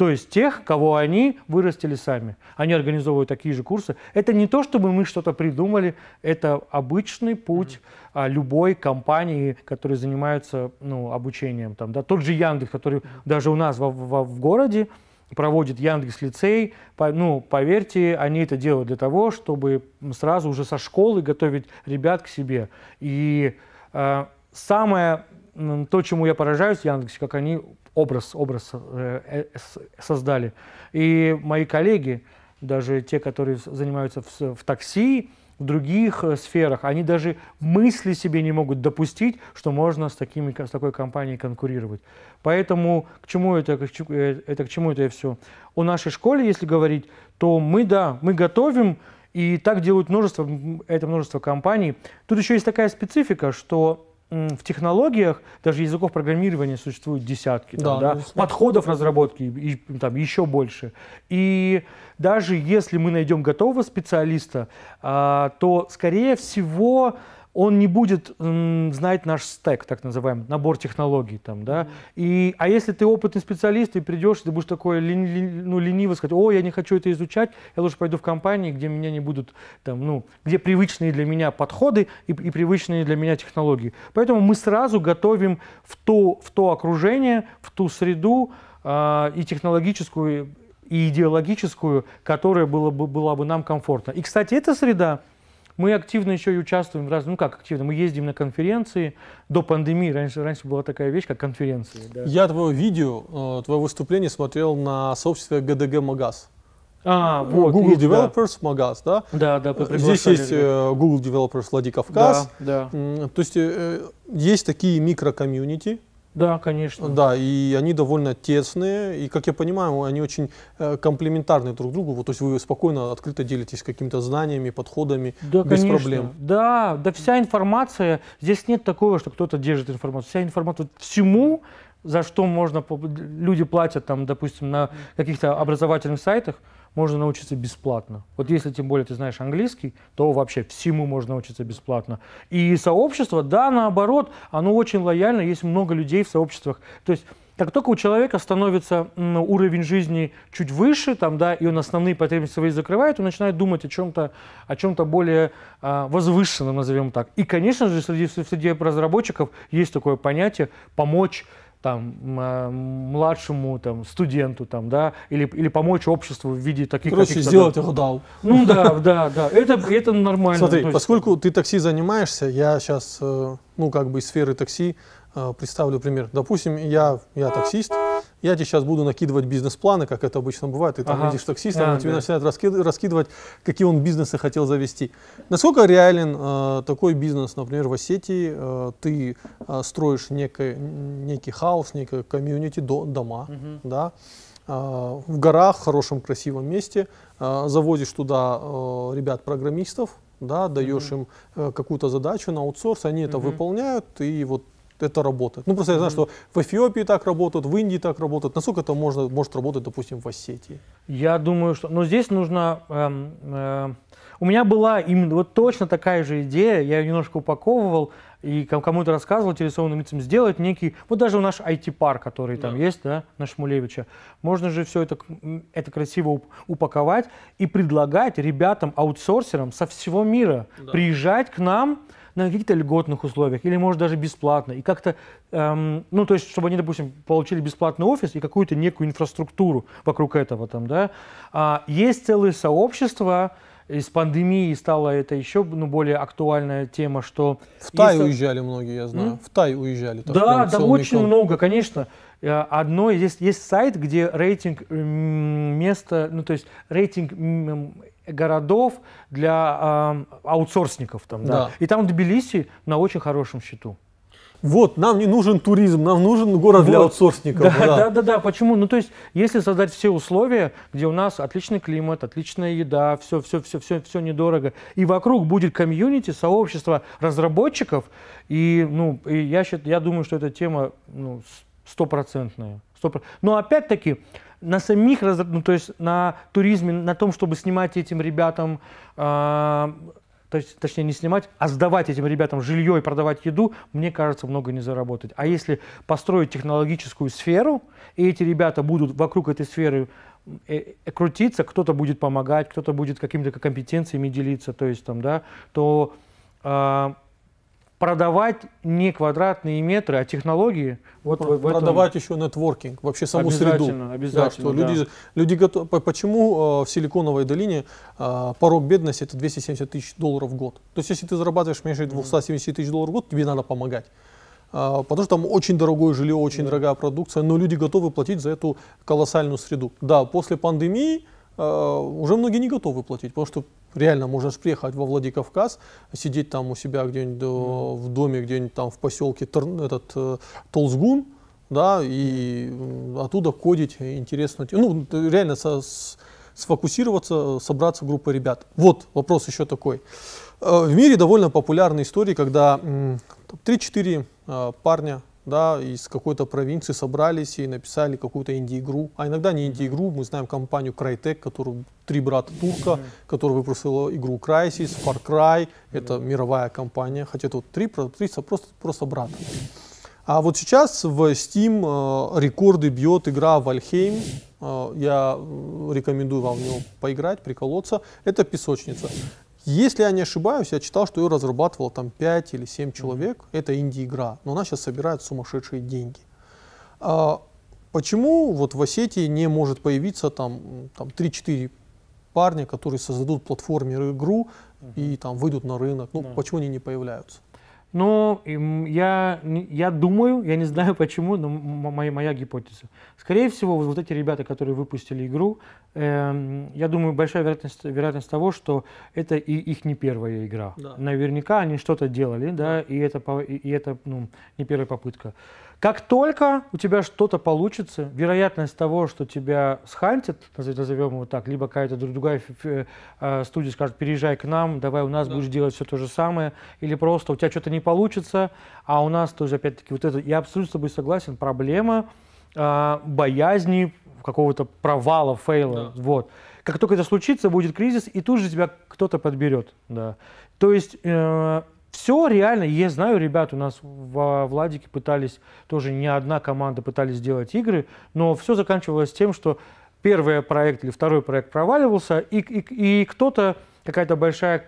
S2: То есть тех, кого они вырастили сами. Они организовывают такие же курсы. Это не то, чтобы мы что-то придумали, это обычный путь а, любой компании, которые занимаются ну, обучением. Там, да? Тот же Яндекс, который даже у нас в, в, в городе проводит Яндекс лицей. По, ну, поверьте, они это делают для того, чтобы сразу уже со школы готовить ребят к себе. И э, самое то, чему я поражаюсь в Яндексе, как они образ, образ э, э, создали. И мои коллеги, даже те, которые занимаются в, в такси, в других э, сферах, они даже мысли себе не могут допустить, что можно с, такими, с такой компанией конкурировать. Поэтому к чему это, это, к чему это все? О нашей школе, если говорить, то мы, да, мы готовим, и так делают множество, это множество компаний. Тут еще есть такая специфика, что в технологиях, даже языков программирования существуют десятки,
S1: да,
S2: там, да, ну, подходов разработки и, там, еще больше. И даже если мы найдем готового специалиста, а, то, скорее всего, он не будет м, знать наш стек, так называемый, набор технологий. Там, да? и, а если ты опытный специалист, ты придешь, ты будешь такой лени, лени, ну, лениво сказать, о, я не хочу это изучать, я лучше пойду в компании, где меня не будут, там, ну, где привычные для меня подходы и, и привычные для меня технологии. Поэтому мы сразу готовим в то, в то окружение, в ту среду э, и технологическую, и идеологическую, которая была бы, была бы нам комфортна. И, кстати, эта среда, мы активно еще и участвуем в разных, ну как активно, мы ездим на конференции. До пандемии раньше, раньше была такая вещь, как конференции.
S1: Да. Я твое видео, э, твое выступление смотрел на сообществе GDG Магаз.
S2: А, вот,
S1: Google есть, Developers, да. Магаз, да?
S2: Да, да.
S1: Здесь есть да. Google Developers Владикавказ.
S2: Да, да.
S1: То есть э, есть такие микрокомьюнити,
S2: да, конечно.
S1: Да, и они довольно тесные, и, как я понимаю, они очень э, комплементарны друг другу. Вот, то есть вы спокойно, открыто делитесь какими-то знаниями, подходами,
S2: да,
S1: без
S2: конечно.
S1: проблем.
S2: Да, да, вся информация, здесь нет такого, что кто-то держит информацию. Вся информация, всему, за что можно, люди платят, там, допустим, на каких-то образовательных сайтах, можно научиться бесплатно. Вот если тем более ты знаешь английский, то вообще всему можно научиться бесплатно. И сообщество, да, наоборот, оно очень лояльно, есть много людей в сообществах. То есть как только у человека становится уровень жизни чуть выше, там, да, и он основные потребности свои закрывает, он начинает думать о чем-то о чем-то более а, возвышенном, назовем так. И, конечно же, среди, среди разработчиков есть такое понятие помочь там, младшему там, студенту, там, да, или, или помочь обществу в виде таких
S1: Короче, сделать да. дал.
S2: Ну да, да, да, это, это нормально.
S1: Смотри, поскольку ты такси занимаешься, я сейчас, э, ну, как бы из сферы такси представлю пример. Допустим, я, я таксист, я тебе сейчас буду накидывать бизнес-планы, как это обычно бывает. Ты там ага. видишь таксиста, а, он тебе да. начинает раскид, раскидывать, какие он бизнесы хотел завести. Насколько реален э, такой бизнес, например, в Осетии? Э, ты э, строишь некий, некий хаос, некое комьюнити, до, дома, угу. да? э, в горах, в хорошем, красивом месте, э, завозишь туда э, ребят-программистов, да, даешь угу. им э, какую-то задачу на аутсорс, они угу. это выполняют, и вот это работает. Ну, просто я знаю, что в Эфиопии так работают, в Индии так работают. Насколько это можно, может работать, допустим, в Осетии?
S2: Я думаю, что... Но здесь нужно... Эм, э, у меня была именно вот точно такая же идея, я ее немножко упаковывал, и кому-то рассказывал телевизионным лицам, сделать некий, вот даже у наш IT-парк, который да. там есть, да, на Шмулевича, можно же все это, это красиво упаковать и предлагать ребятам-аутсорсерам со всего мира да. приезжать к нам, на каких-то льготных условиях или, может, даже бесплатно. И как-то, эм, ну, то есть, чтобы они, допустим, получили бесплатный офис и какую-то некую инфраструктуру вокруг этого там, да. А, есть целые сообщества, из пандемии стала это еще ну, более актуальная тема, что...
S1: В Тай есть... уезжали многие, я знаю. М? В Тай уезжали.
S2: Да, да, очень кон... много, конечно. Э, одно, есть, есть сайт, где рейтинг места, ну то есть рейтинг городов для э, аутсорсников. Там, да. Да. И там Тбилиси на очень хорошем счету.
S1: Вот, нам не нужен туризм, нам нужен город вот. для аутсорсников.
S2: Да, да, да, да, да. Почему? Ну, то есть, если создать все условия, где у нас отличный климат, отличная еда, все, все, все, все, все недорого, и вокруг будет комьюнити, сообщество разработчиков, и, ну, и я, считаю, я думаю, что эта тема ну, стопроцентная. Но опять-таки, на самих, ну, то есть на туризме, на том, чтобы снимать этим ребятам э, точ- точнее не снимать, а сдавать этим ребятам жилье и продавать еду, мне кажется, много не заработать. А если построить технологическую сферу, и эти ребята будут вокруг этой сферы э, э, крутиться, кто-то будет помогать, кто-то будет какими-то компетенциями делиться, то есть там, да, то а, продавать не квадратные метры, а технологии. Вот в- в этом-
S1: Продавать еще нетворкинг, вообще саму среду.
S2: Обязательно,
S1: Да,
S2: обязательно,
S1: что
S2: да.
S1: люди, люди готовы. по- Почему э, в Силиконовой долине э, порог бедности это 270 тысяч долларов в год? То есть, если ты зарабатываешь меньше 270 тысяч долларов в год, тебе надо помогать. А, Потому что там очень дорогое жилье, очень дорогая продукция, но люди готовы платить за эту колоссальную среду. Да, после пандемии э, уже многие не готовы платить, потому что реально можно же приехать во Владикавказ, сидеть там у себя где-нибудь э, в доме, где-нибудь там в поселке этот, э, Толсгун, да, и оттуда кодить интересно. Ну, реально со- с- сфокусироваться, собраться группой ребят. Вот вопрос еще такой. Э, В мире довольно популярны истории, когда м, там 3-4 э, парня да, из какой-то провинции собрались и написали какую-то инди-игру. А иногда не инди-игру, мы знаем компанию Crytek, которую три брата турка, которая выпустила игру Crysis, Far Cry, это мировая компания, хотя тут три, три просто, просто брата. А вот сейчас в Steam э, рекорды бьет игра Valheim. Э, я м, рекомендую вам в него поиграть, приколоться. Это песочница. Если я не ошибаюсь, я читал, что ее разрабатывал там 5 или 7 человек. Это инди-игра, но она сейчас собирает сумасшедшие деньги. А почему вот в Осетии не может появиться там, там 3-4 парня, которые создадут платформер игру и там выйдут на рынок? Ну,
S2: Да.
S1: почему они не появляются?
S2: Ну, я, я думаю, я не знаю почему, но моя, моя гипотеза. Скорее всего, вот, эти ребята, которые выпустили игру, эм, я думаю, большая вероятность, вероятность того, что это и их не первая игра.
S1: Да.
S2: Наверняка они что-то делали, да, и это, и это ну, не первая попытка. Как только у тебя что-то получится, вероятность того, что тебя схантят, назов- назовем его так, либо какая-то друг- другая э, студия скажет, переезжай к нам, давай у нас
S1: Да.
S2: будешь делать все то же самое, или просто у тебя что-то не получится, а у нас тоже, опять-таки, вот это, я абсолютно с тобой согласен, проблема а, боязни какого-то провала, фейла,
S1: Да.
S2: вот. Как только это случится, будет кризис, и тут же тебя кто-то подберет, да. То есть все реально, я знаю, ребят, у нас в Владике пытались, тоже не одна команда пытались сделать игры, но все заканчивалось тем, что первый проект или второй проект проваливался, и, и, и кто-то, какая-то большая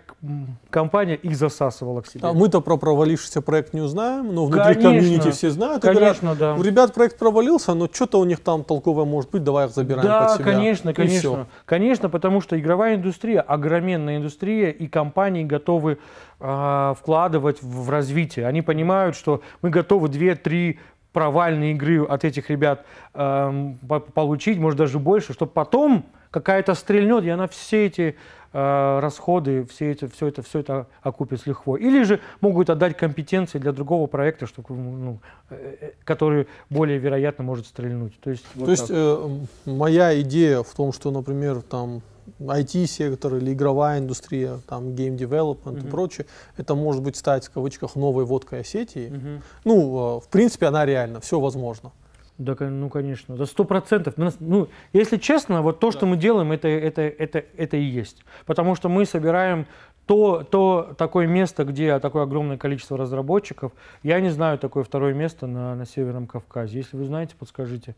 S2: компания их засасывала к себе.
S1: А мы-то про провалившийся проект не узнаем, но внутри
S2: Конечно.
S1: комьюнити все знают. и говорят,
S2: Конечно, да.
S1: у ребят проект провалился, но что-то у них там толковое может быть, давай их забираем
S2: Да,
S1: под себя.
S2: конечно,
S1: И
S2: конечно.
S1: всё.
S2: Конечно, потому что игровая индустрия, огроменная индустрия, и компании готовы а, вкладывать в, в развитие. Они понимают, что мы готовы 2-3 провальные игры от этих ребят по- получить, может даже больше, чтобы потом какая-то стрельнет, и она все эти а, расходы, все эти, все, это, все это окупит с лихвой. Или же могут отдать компетенции для другого проекта, чтобы, ну, э, э, который более вероятно может стрельнуть. То есть, вот
S1: То есть э, моя идея в том, что, например, там IT-сектор или игровая индустрия, там game development и
S2: Мгм.
S1: прочее, это может быть стать в кавычках новой водкой Осетии.
S2: Мгм.
S1: Ну, э, в принципе, она реально, все возможно.
S2: Да, ну конечно, да сто процентов. Ну, если честно, вот то, что мы делаем, это, это, это, это и есть. Потому что мы собираем то, то такое место, где такое огромное количество разработчиков. Я не знаю такое второе место на, на Северном Кавказе. Если вы знаете, подскажите.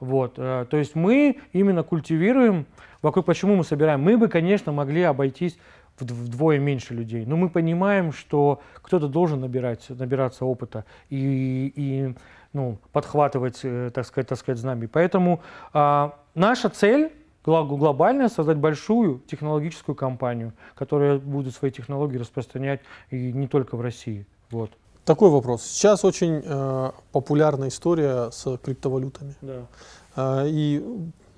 S2: Вот, э, то есть мы именно культивируем, вокруг почему мы собираем. Мы бы, конечно, могли обойтись вд- вдвое меньше людей, но мы понимаем, что кто-то должен набирать, набираться опыта и, и ну, подхватывать, э, так сказать, так сказать, знамя. Поэтому а, наша цель глобальная создать большую технологическую компанию, которая будет свои технологии распространять и не только в России. Вот.
S1: Такой вопрос. Сейчас очень э, популярна история с криптовалютами.
S2: Да.
S1: Э, и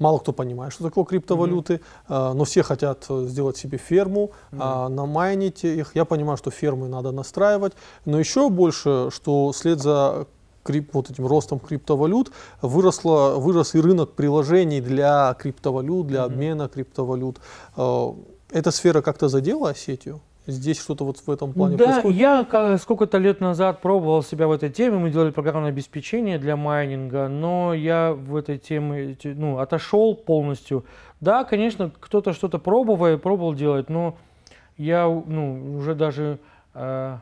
S1: мало кто понимает, что такое криптовалюты, э, но все хотят э, сделать себе ферму,
S2: Да.
S1: а, намайнить их. Я понимаю, что фермы надо настраивать, но еще больше, что вслед за крип- вот этим ростом криптовалют выросло, вырос и рынок приложений для криптовалют, для
S2: Мгм.
S1: обмена криптовалют. Э, Эта сфера как-то задела Осетию? Здесь что-то вот в этом плане
S2: да,
S1: происходит?
S2: я сколько-то лет назад пробовал себя в этой теме, мы делали программное обеспечение для майнинга, но я в этой теме те- ну, отошел полностью. Да, конечно, кто-то что-то пробовал, пробовал делать, но я ну, уже даже э,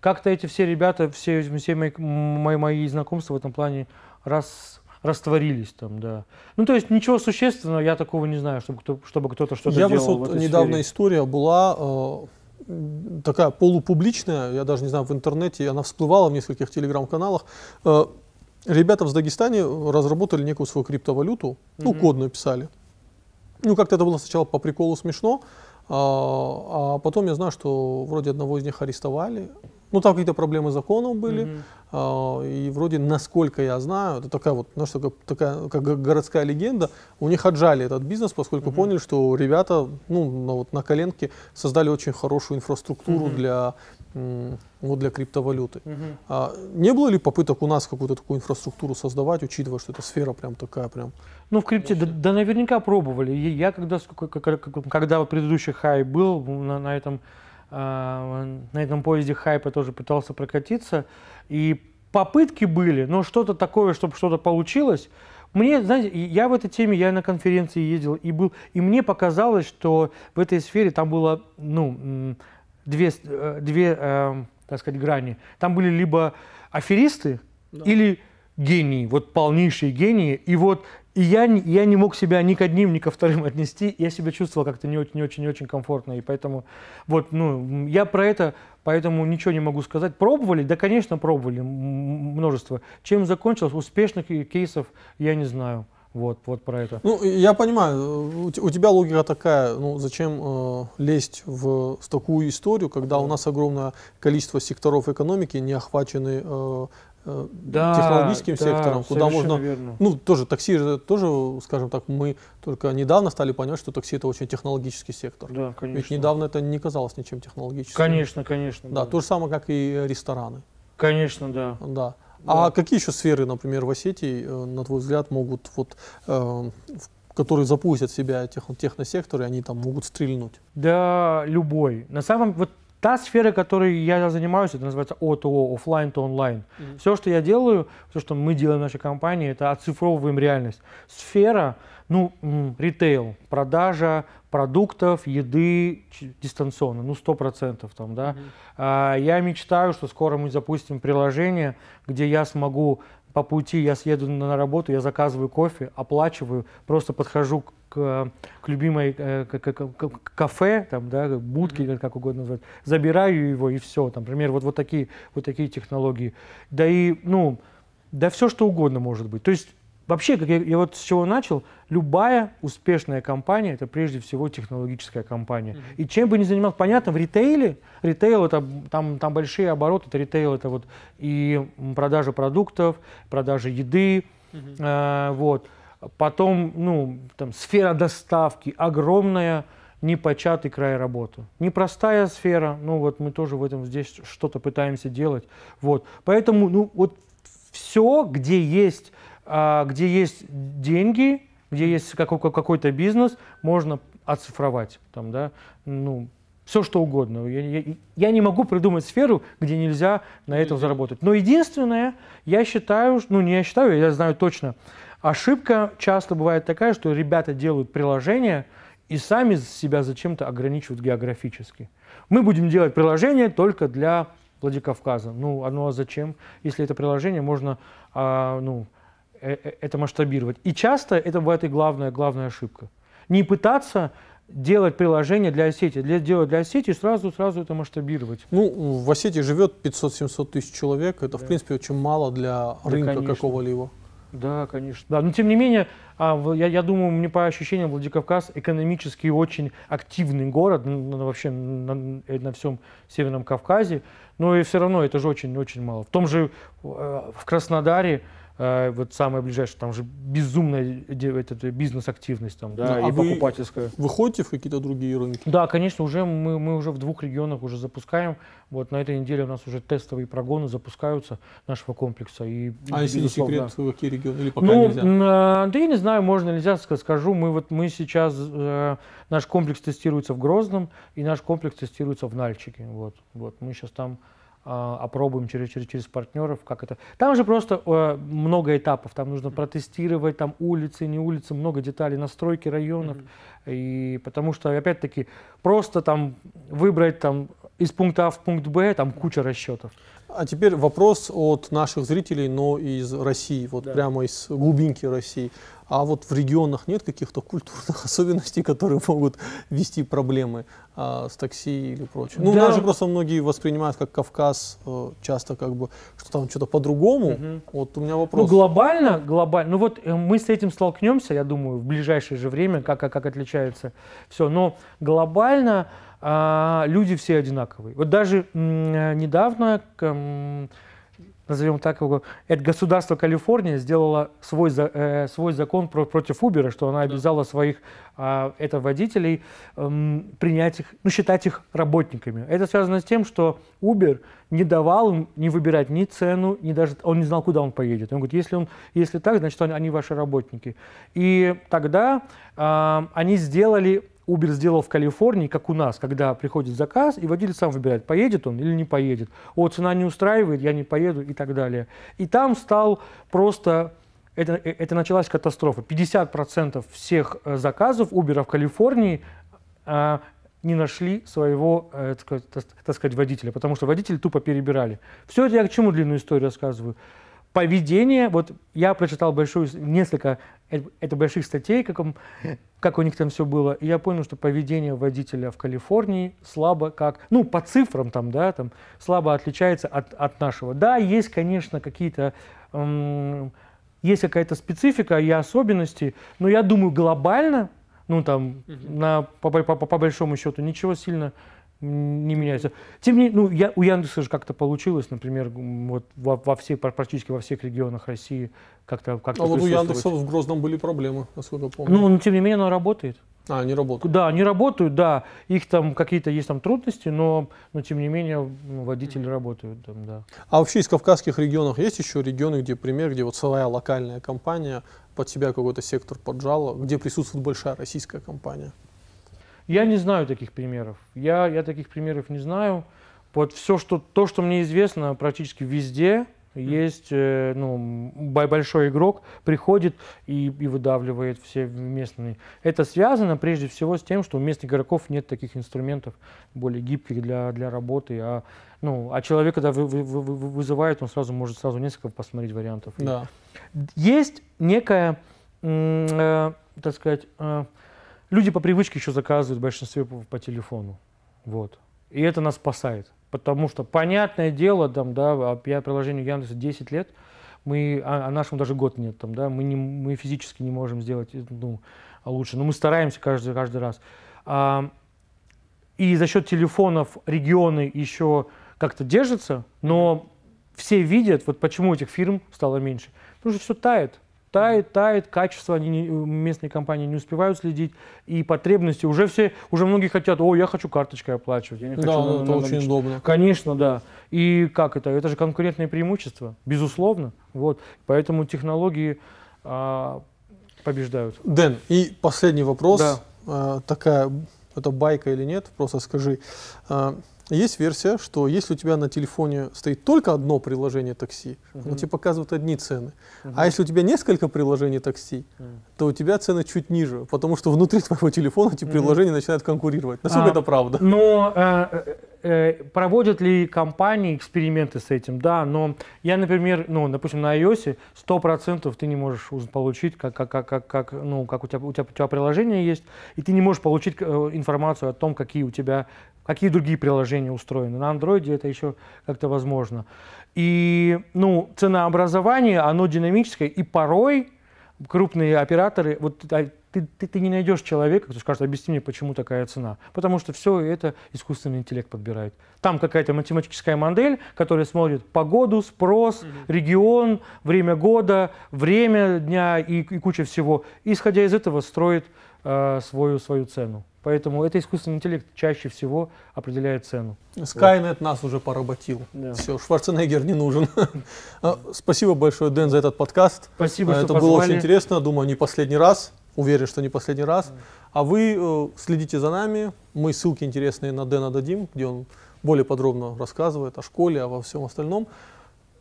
S2: как-то эти все ребята, все, все мои, мои, мои знакомства в этом плане раз, растворились там, да. Ну, то есть ничего существенного я такого не знаю, чтобы, кто, чтобы кто-то что-то
S1: Я
S2: делал
S1: вот
S2: в этой
S1: недавно
S2: сфере.
S1: история была э, такая полупубличная, я даже не знаю, в интернете, она всплывала в нескольких телеграм-каналах. Э, ребята в Дагестане разработали некую свою криптовалюту, ну,
S2: Мгм.
S1: кодную писали. Ну, как-то это было сначала по приколу смешно, а, а потом я знаю, что вроде одного из них арестовали. Ну, там какие-то проблемы с законом были.
S2: Мгм.
S1: А, И вроде, насколько я знаю, это такая вот, знаешь, такая, такая как го- городская легенда, у них отжали этот бизнес, поскольку
S2: Мгм.
S1: поняли, что ребята, ну, на, вот, на коленке создали очень хорошую инфраструктуру
S2: Мгм.
S1: для, вот, для криптовалюты.
S2: Мгм.
S1: А не было ли попыток у нас какую-то такую инфраструктуру создавать, учитывая, что эта сфера прям такая прям?
S2: Ну, в крипте, да, да наверняка пробовали. Я когда, когда вот предыдущий хай был, на, на этом, на этом поезде хайпа тоже пытался прокатиться, и попытки были, но что-то такое, чтобы что-то получилось. Мне, знаете, я в этой теме, я на конференции ездил и был, и мне показалось, что в этой сфере там было, ну, две, э, две, э, так сказать, грани. Там были либо аферисты, или гении, вот полнейшие гении. И вот и я, я не мог себя ни к одним, ни ко вторым отнести. Я себя чувствовал как-то не очень, не очень, не очень комфортно. И поэтому вот, ну, я про это, поэтому ничего не могу сказать. Пробовали? Да, конечно, пробовали множество. Чем закончилось? Успешных кейсов я не знаю. Вот, вот про это.
S1: Ну, я понимаю, э, у те- у тебя логика такая, ну, зачем э, лезть в с такую историю, когда у нас огромное количество секторов экономики не охвачены э,
S2: Да,
S1: технологическим
S2: да,
S1: сектором, куда можно
S2: верно.
S1: Ну, тоже такси, же тоже, скажем так, мы только недавно стали понимать, что такси это очень технологический сектор.
S2: Да, конечно.
S1: Ведь недавно это не казалось ничем технологическим.
S2: Конечно, конечно.
S1: Да, то же самое, как и рестораны.
S2: Конечно, да.
S1: Да.
S2: Да.
S1: А какие еще сферы, например, в Осетии, э, на твой взгляд, могут, вот, э, в- которые запустят себя тех, техносектор, и они там могут стрельнуть?
S2: Да, любой. На самом вот та сфера, которой я занимаюсь, это называется O2O, offline to
S1: online.
S2: Все, что я делаю, все, что мы делаем в нашей компании, это оцифровываем реальность. Сфера, ну, ритейл, продажа продуктов, еды дистанционно, ну, 100% там, да. А, Я мечтаю, что скоро мы запустим приложение, где я смогу по пути, я съеду на работу, я заказываю кофе, оплачиваю, просто подхожу к, к любимой э, к- к- к- кафе, там, да, будки, как- как угодно назвать, забираю его и все, там, например, вот, вот, такие, вот такие технологии. Да и, ну, да все что угодно может быть. То есть Вообще, как я, я вот с чего начал, любая успешная компания это прежде всего технологическая компания. И чем бы ни занимался, понятно, в ритейле, ритейл это там, там большие обороты, это ритейл это вот и продажа продуктов, продажа еды, э, вот. Потом, ну, там сфера доставки огромная, непочатый край работы. Непростая сфера, ну вот мы тоже в этом здесь что-то пытаемся делать. Вот. Поэтому, ну вот все, где есть, где есть деньги, где есть какой- какой-то бизнес, можно оцифровать. Там, да? ну, все что угодно. Я, я- я не могу придумать сферу, где нельзя на этом заработать. Но единственное, я считаю, ну не я считаю, я знаю точно, ошибка часто бывает такая, что ребята делают приложение и сами себя зачем-то ограничивают географически. Мы будем делать приложение только для Владикавказа. Ну, оно а зачем, если это приложение можно а, ну, это масштабировать. И часто это бывает и главная, главная ошибка. Не пытаться делать приложение для Осетии, для, делать для Осетии сразу, сразу это масштабировать.
S1: Ну, в Осетии живет 500-700 тысяч человек. Это, в
S2: Да.
S1: принципе, очень мало для рынка
S2: конечно.
S1: какого-либо.
S2: Да, конечно. Да, но тем не менее, а, в- я, я думаю, мне по ощущениям Владикавказ экономически очень активный город, ну, вообще на, э, на всем Северном Кавказе, но и все равно это же очень-очень мало. В том же э, в Краснодаре, э, вот самое ближайшее, там же безумная э, бизнес-активность там, да,
S1: Да, а
S2: и
S1: вы-
S2: покупательская.
S1: Вы ходите в какие-то другие рынки?
S2: Да, конечно, уже мы, мы уже в двух регионах уже запускаем. Вот на этой неделе у нас уже тестовые прогоны запускаются нашего комплекса. И,
S1: А если не секрет, какие регионы? Или пока
S2: ну,
S1: нельзя?
S2: а, да я не знаю, можно нельзя ска- скажу. Мы вот мы сейчас э, наш комплекс тестируется в Грозном и наш комплекс тестируется в Нальчике. Вот, вот мы сейчас там а, опробуем через, через, через партнеров, как это. Там же просто э, много этапов, там нужно протестировать, там улицы, не улицы, много деталей, настройки районов. Mm-hmm. И потому что, опять-таки, просто там выбрать там из пункта А в пункт Б, там куча расчетов.
S1: А теперь вопрос от наших зрителей, но из России, вот да. прямо из глубинки России. А вот в регионах нет каких-то культурных особенностей, которые могут вести проблемы а, с такси или прочее? Ну, да. нас же просто многие воспринимают как Кавказ э, часто как бы, что там что-то по-другому. Угу. Вот у меня вопрос.
S2: Ну, глобально, глобально, ну вот э, мы с этим столкнемся, я думаю, в ближайшее же время, как, как отличается все. Но глобально а, люди все одинаковые. Вот даже недавно, назовем так его, это государство Калифорния сделало свой, э, свой закон про, против Uber, что она обязала своих э, это водителей э, принять их, ну, считать их работниками. Это связано с тем, что Uber не давал им не выбирать ни цену, ни даже он не знал, куда он поедет. Он говорит, если, он, если так, значит, они, они ваши работники. И тогда э, они сделали Uber сделал в Калифорнии, как у нас, когда приходит заказ, и водитель сам выбирает, поедет он или не поедет. О, цена не устраивает, я не поеду и так далее. И там стал просто это, это началась катастрофа. 50% всех э, заказов Uber в Калифорнии а, не нашли своего, э, так, так сказать, водителя, потому что водители тупо перебирали. Все это я к чему длинную историю рассказываю? Поведение, вот я прочитал большую, несколько это больших статей, как, он, как у них там все было, и я понял, что поведение водителя в Калифорнии слабо как, ну, по цифрам там, да, там, слабо отличается от, от нашего. Да, есть, конечно, какие-то, эм, есть какая-то специфика и особенности, но я думаю, глобально, ну, там, на, по, по, по, по большому счету, ничего сильно не меняется. Тем не менее, ну, я, у Яндекса же как-то получилось, например, вот во, во всех, практически во всех регионах России как-то как
S1: А вот у Яндекса в Грозном были проблемы, насколько я помню.
S2: Ну, но тем не менее, оно работает.
S1: А, они работают?
S2: Да, они работают, да. Их там какие-то есть там трудности, но, но тем не менее ну, водители работают там, да.
S1: А вообще из кавказских регионов есть еще регионы, где пример, где вот своя локальная компания под себя какой-то сектор поджала, где присутствует большая российская компания?
S2: Я не знаю таких примеров. Я, я таких примеров не знаю. Вот все, что, то, что мне известно, практически везде есть э, ну, большой игрок, приходит и, и выдавливает все местные. Это связано прежде всего с тем, что у местных игроков нет таких инструментов более гибких для, для работы. А, ну, а человек, когда вы, вы, вы, вызывает, он сразу может сразу несколько посмотреть вариантов.
S1: Да.
S2: Есть некая, э, так сказать, э, Люди по привычке еще заказывают в большинстве по, по телефону. Вот. И это нас спасает. Потому что, понятное дело, там, да, а я приложению Яндекса 10 лет, мы, а, а нашему даже год нет, там, да, мы, не, мы физически не можем сделать ну, лучше. Но мы стараемся каждый, каждый раз. А, и за счет телефонов регионы еще как-то держатся, но все видят, вот почему этих фирм стало меньше. Потому что все тает тает, тает, качество они не, местные компании не успевают следить, и потребности уже все, уже многие хотят, о, я хочу карточкой оплачивать, я не хочу
S1: да,
S2: на,
S1: это на, очень удобно.
S2: Конечно, да. И как это? Это же конкурентное преимущество, безусловно. Вот. Поэтому технологии а, побеждают.
S1: Дэн, и последний вопрос. Да. А, такая, это байка или нет, просто скажи. А, есть версия, что если у тебя на телефоне стоит только одно приложение такси, uh-huh. оно тебе показывает одни цены. Uh-huh. А если у тебя несколько приложений такси, uh-huh. то у тебя цены чуть ниже, потому что внутри твоего телефона эти uh-huh. приложения начинают конкурировать. Насколько а, это правда?
S2: Но э, э, проводят ли компании эксперименты с этим? Да, но я, например, ну, допустим, на iOS 100% ты не можешь получить, как, как, как, как, ну, как у, тебя, у, тебя, у тебя приложение есть, и ты не можешь получить э, информацию о том, какие у тебя какие другие приложения устроены. На андроиде это еще как-то возможно. И ну, ценообразование, оно динамическое, и порой крупные операторы, вот ты, ты, ты не найдешь человека, кто скажет, объясни мне, почему такая цена. Потому что все это искусственный интеллект подбирает. Там какая-то математическая модель, которая смотрит погоду, спрос, mm-hmm. регион, время года, время дня и, и куча всего. И, исходя из этого строит э, свою, свою цену. Поэтому это искусственный интеллект чаще всего определяет цену.
S1: Skynet вот. нас уже поработил. Да. Все, Шварценеггер не нужен. А, спасибо большое, Дэн, за этот подкаст.
S2: Спасибо,
S1: Это
S2: что
S1: было очень интересно. Думаю, не последний раз. Уверен, что не последний раз. А вы э, следите за нами. Мы ссылки интересные на Дэна дадим, где он более подробно рассказывает о школе, обо всем остальном.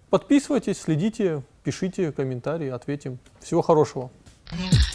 S1: Подписывайтесь, следите, пишите комментарии, ответим. Всего хорошего.
S3: Yeah.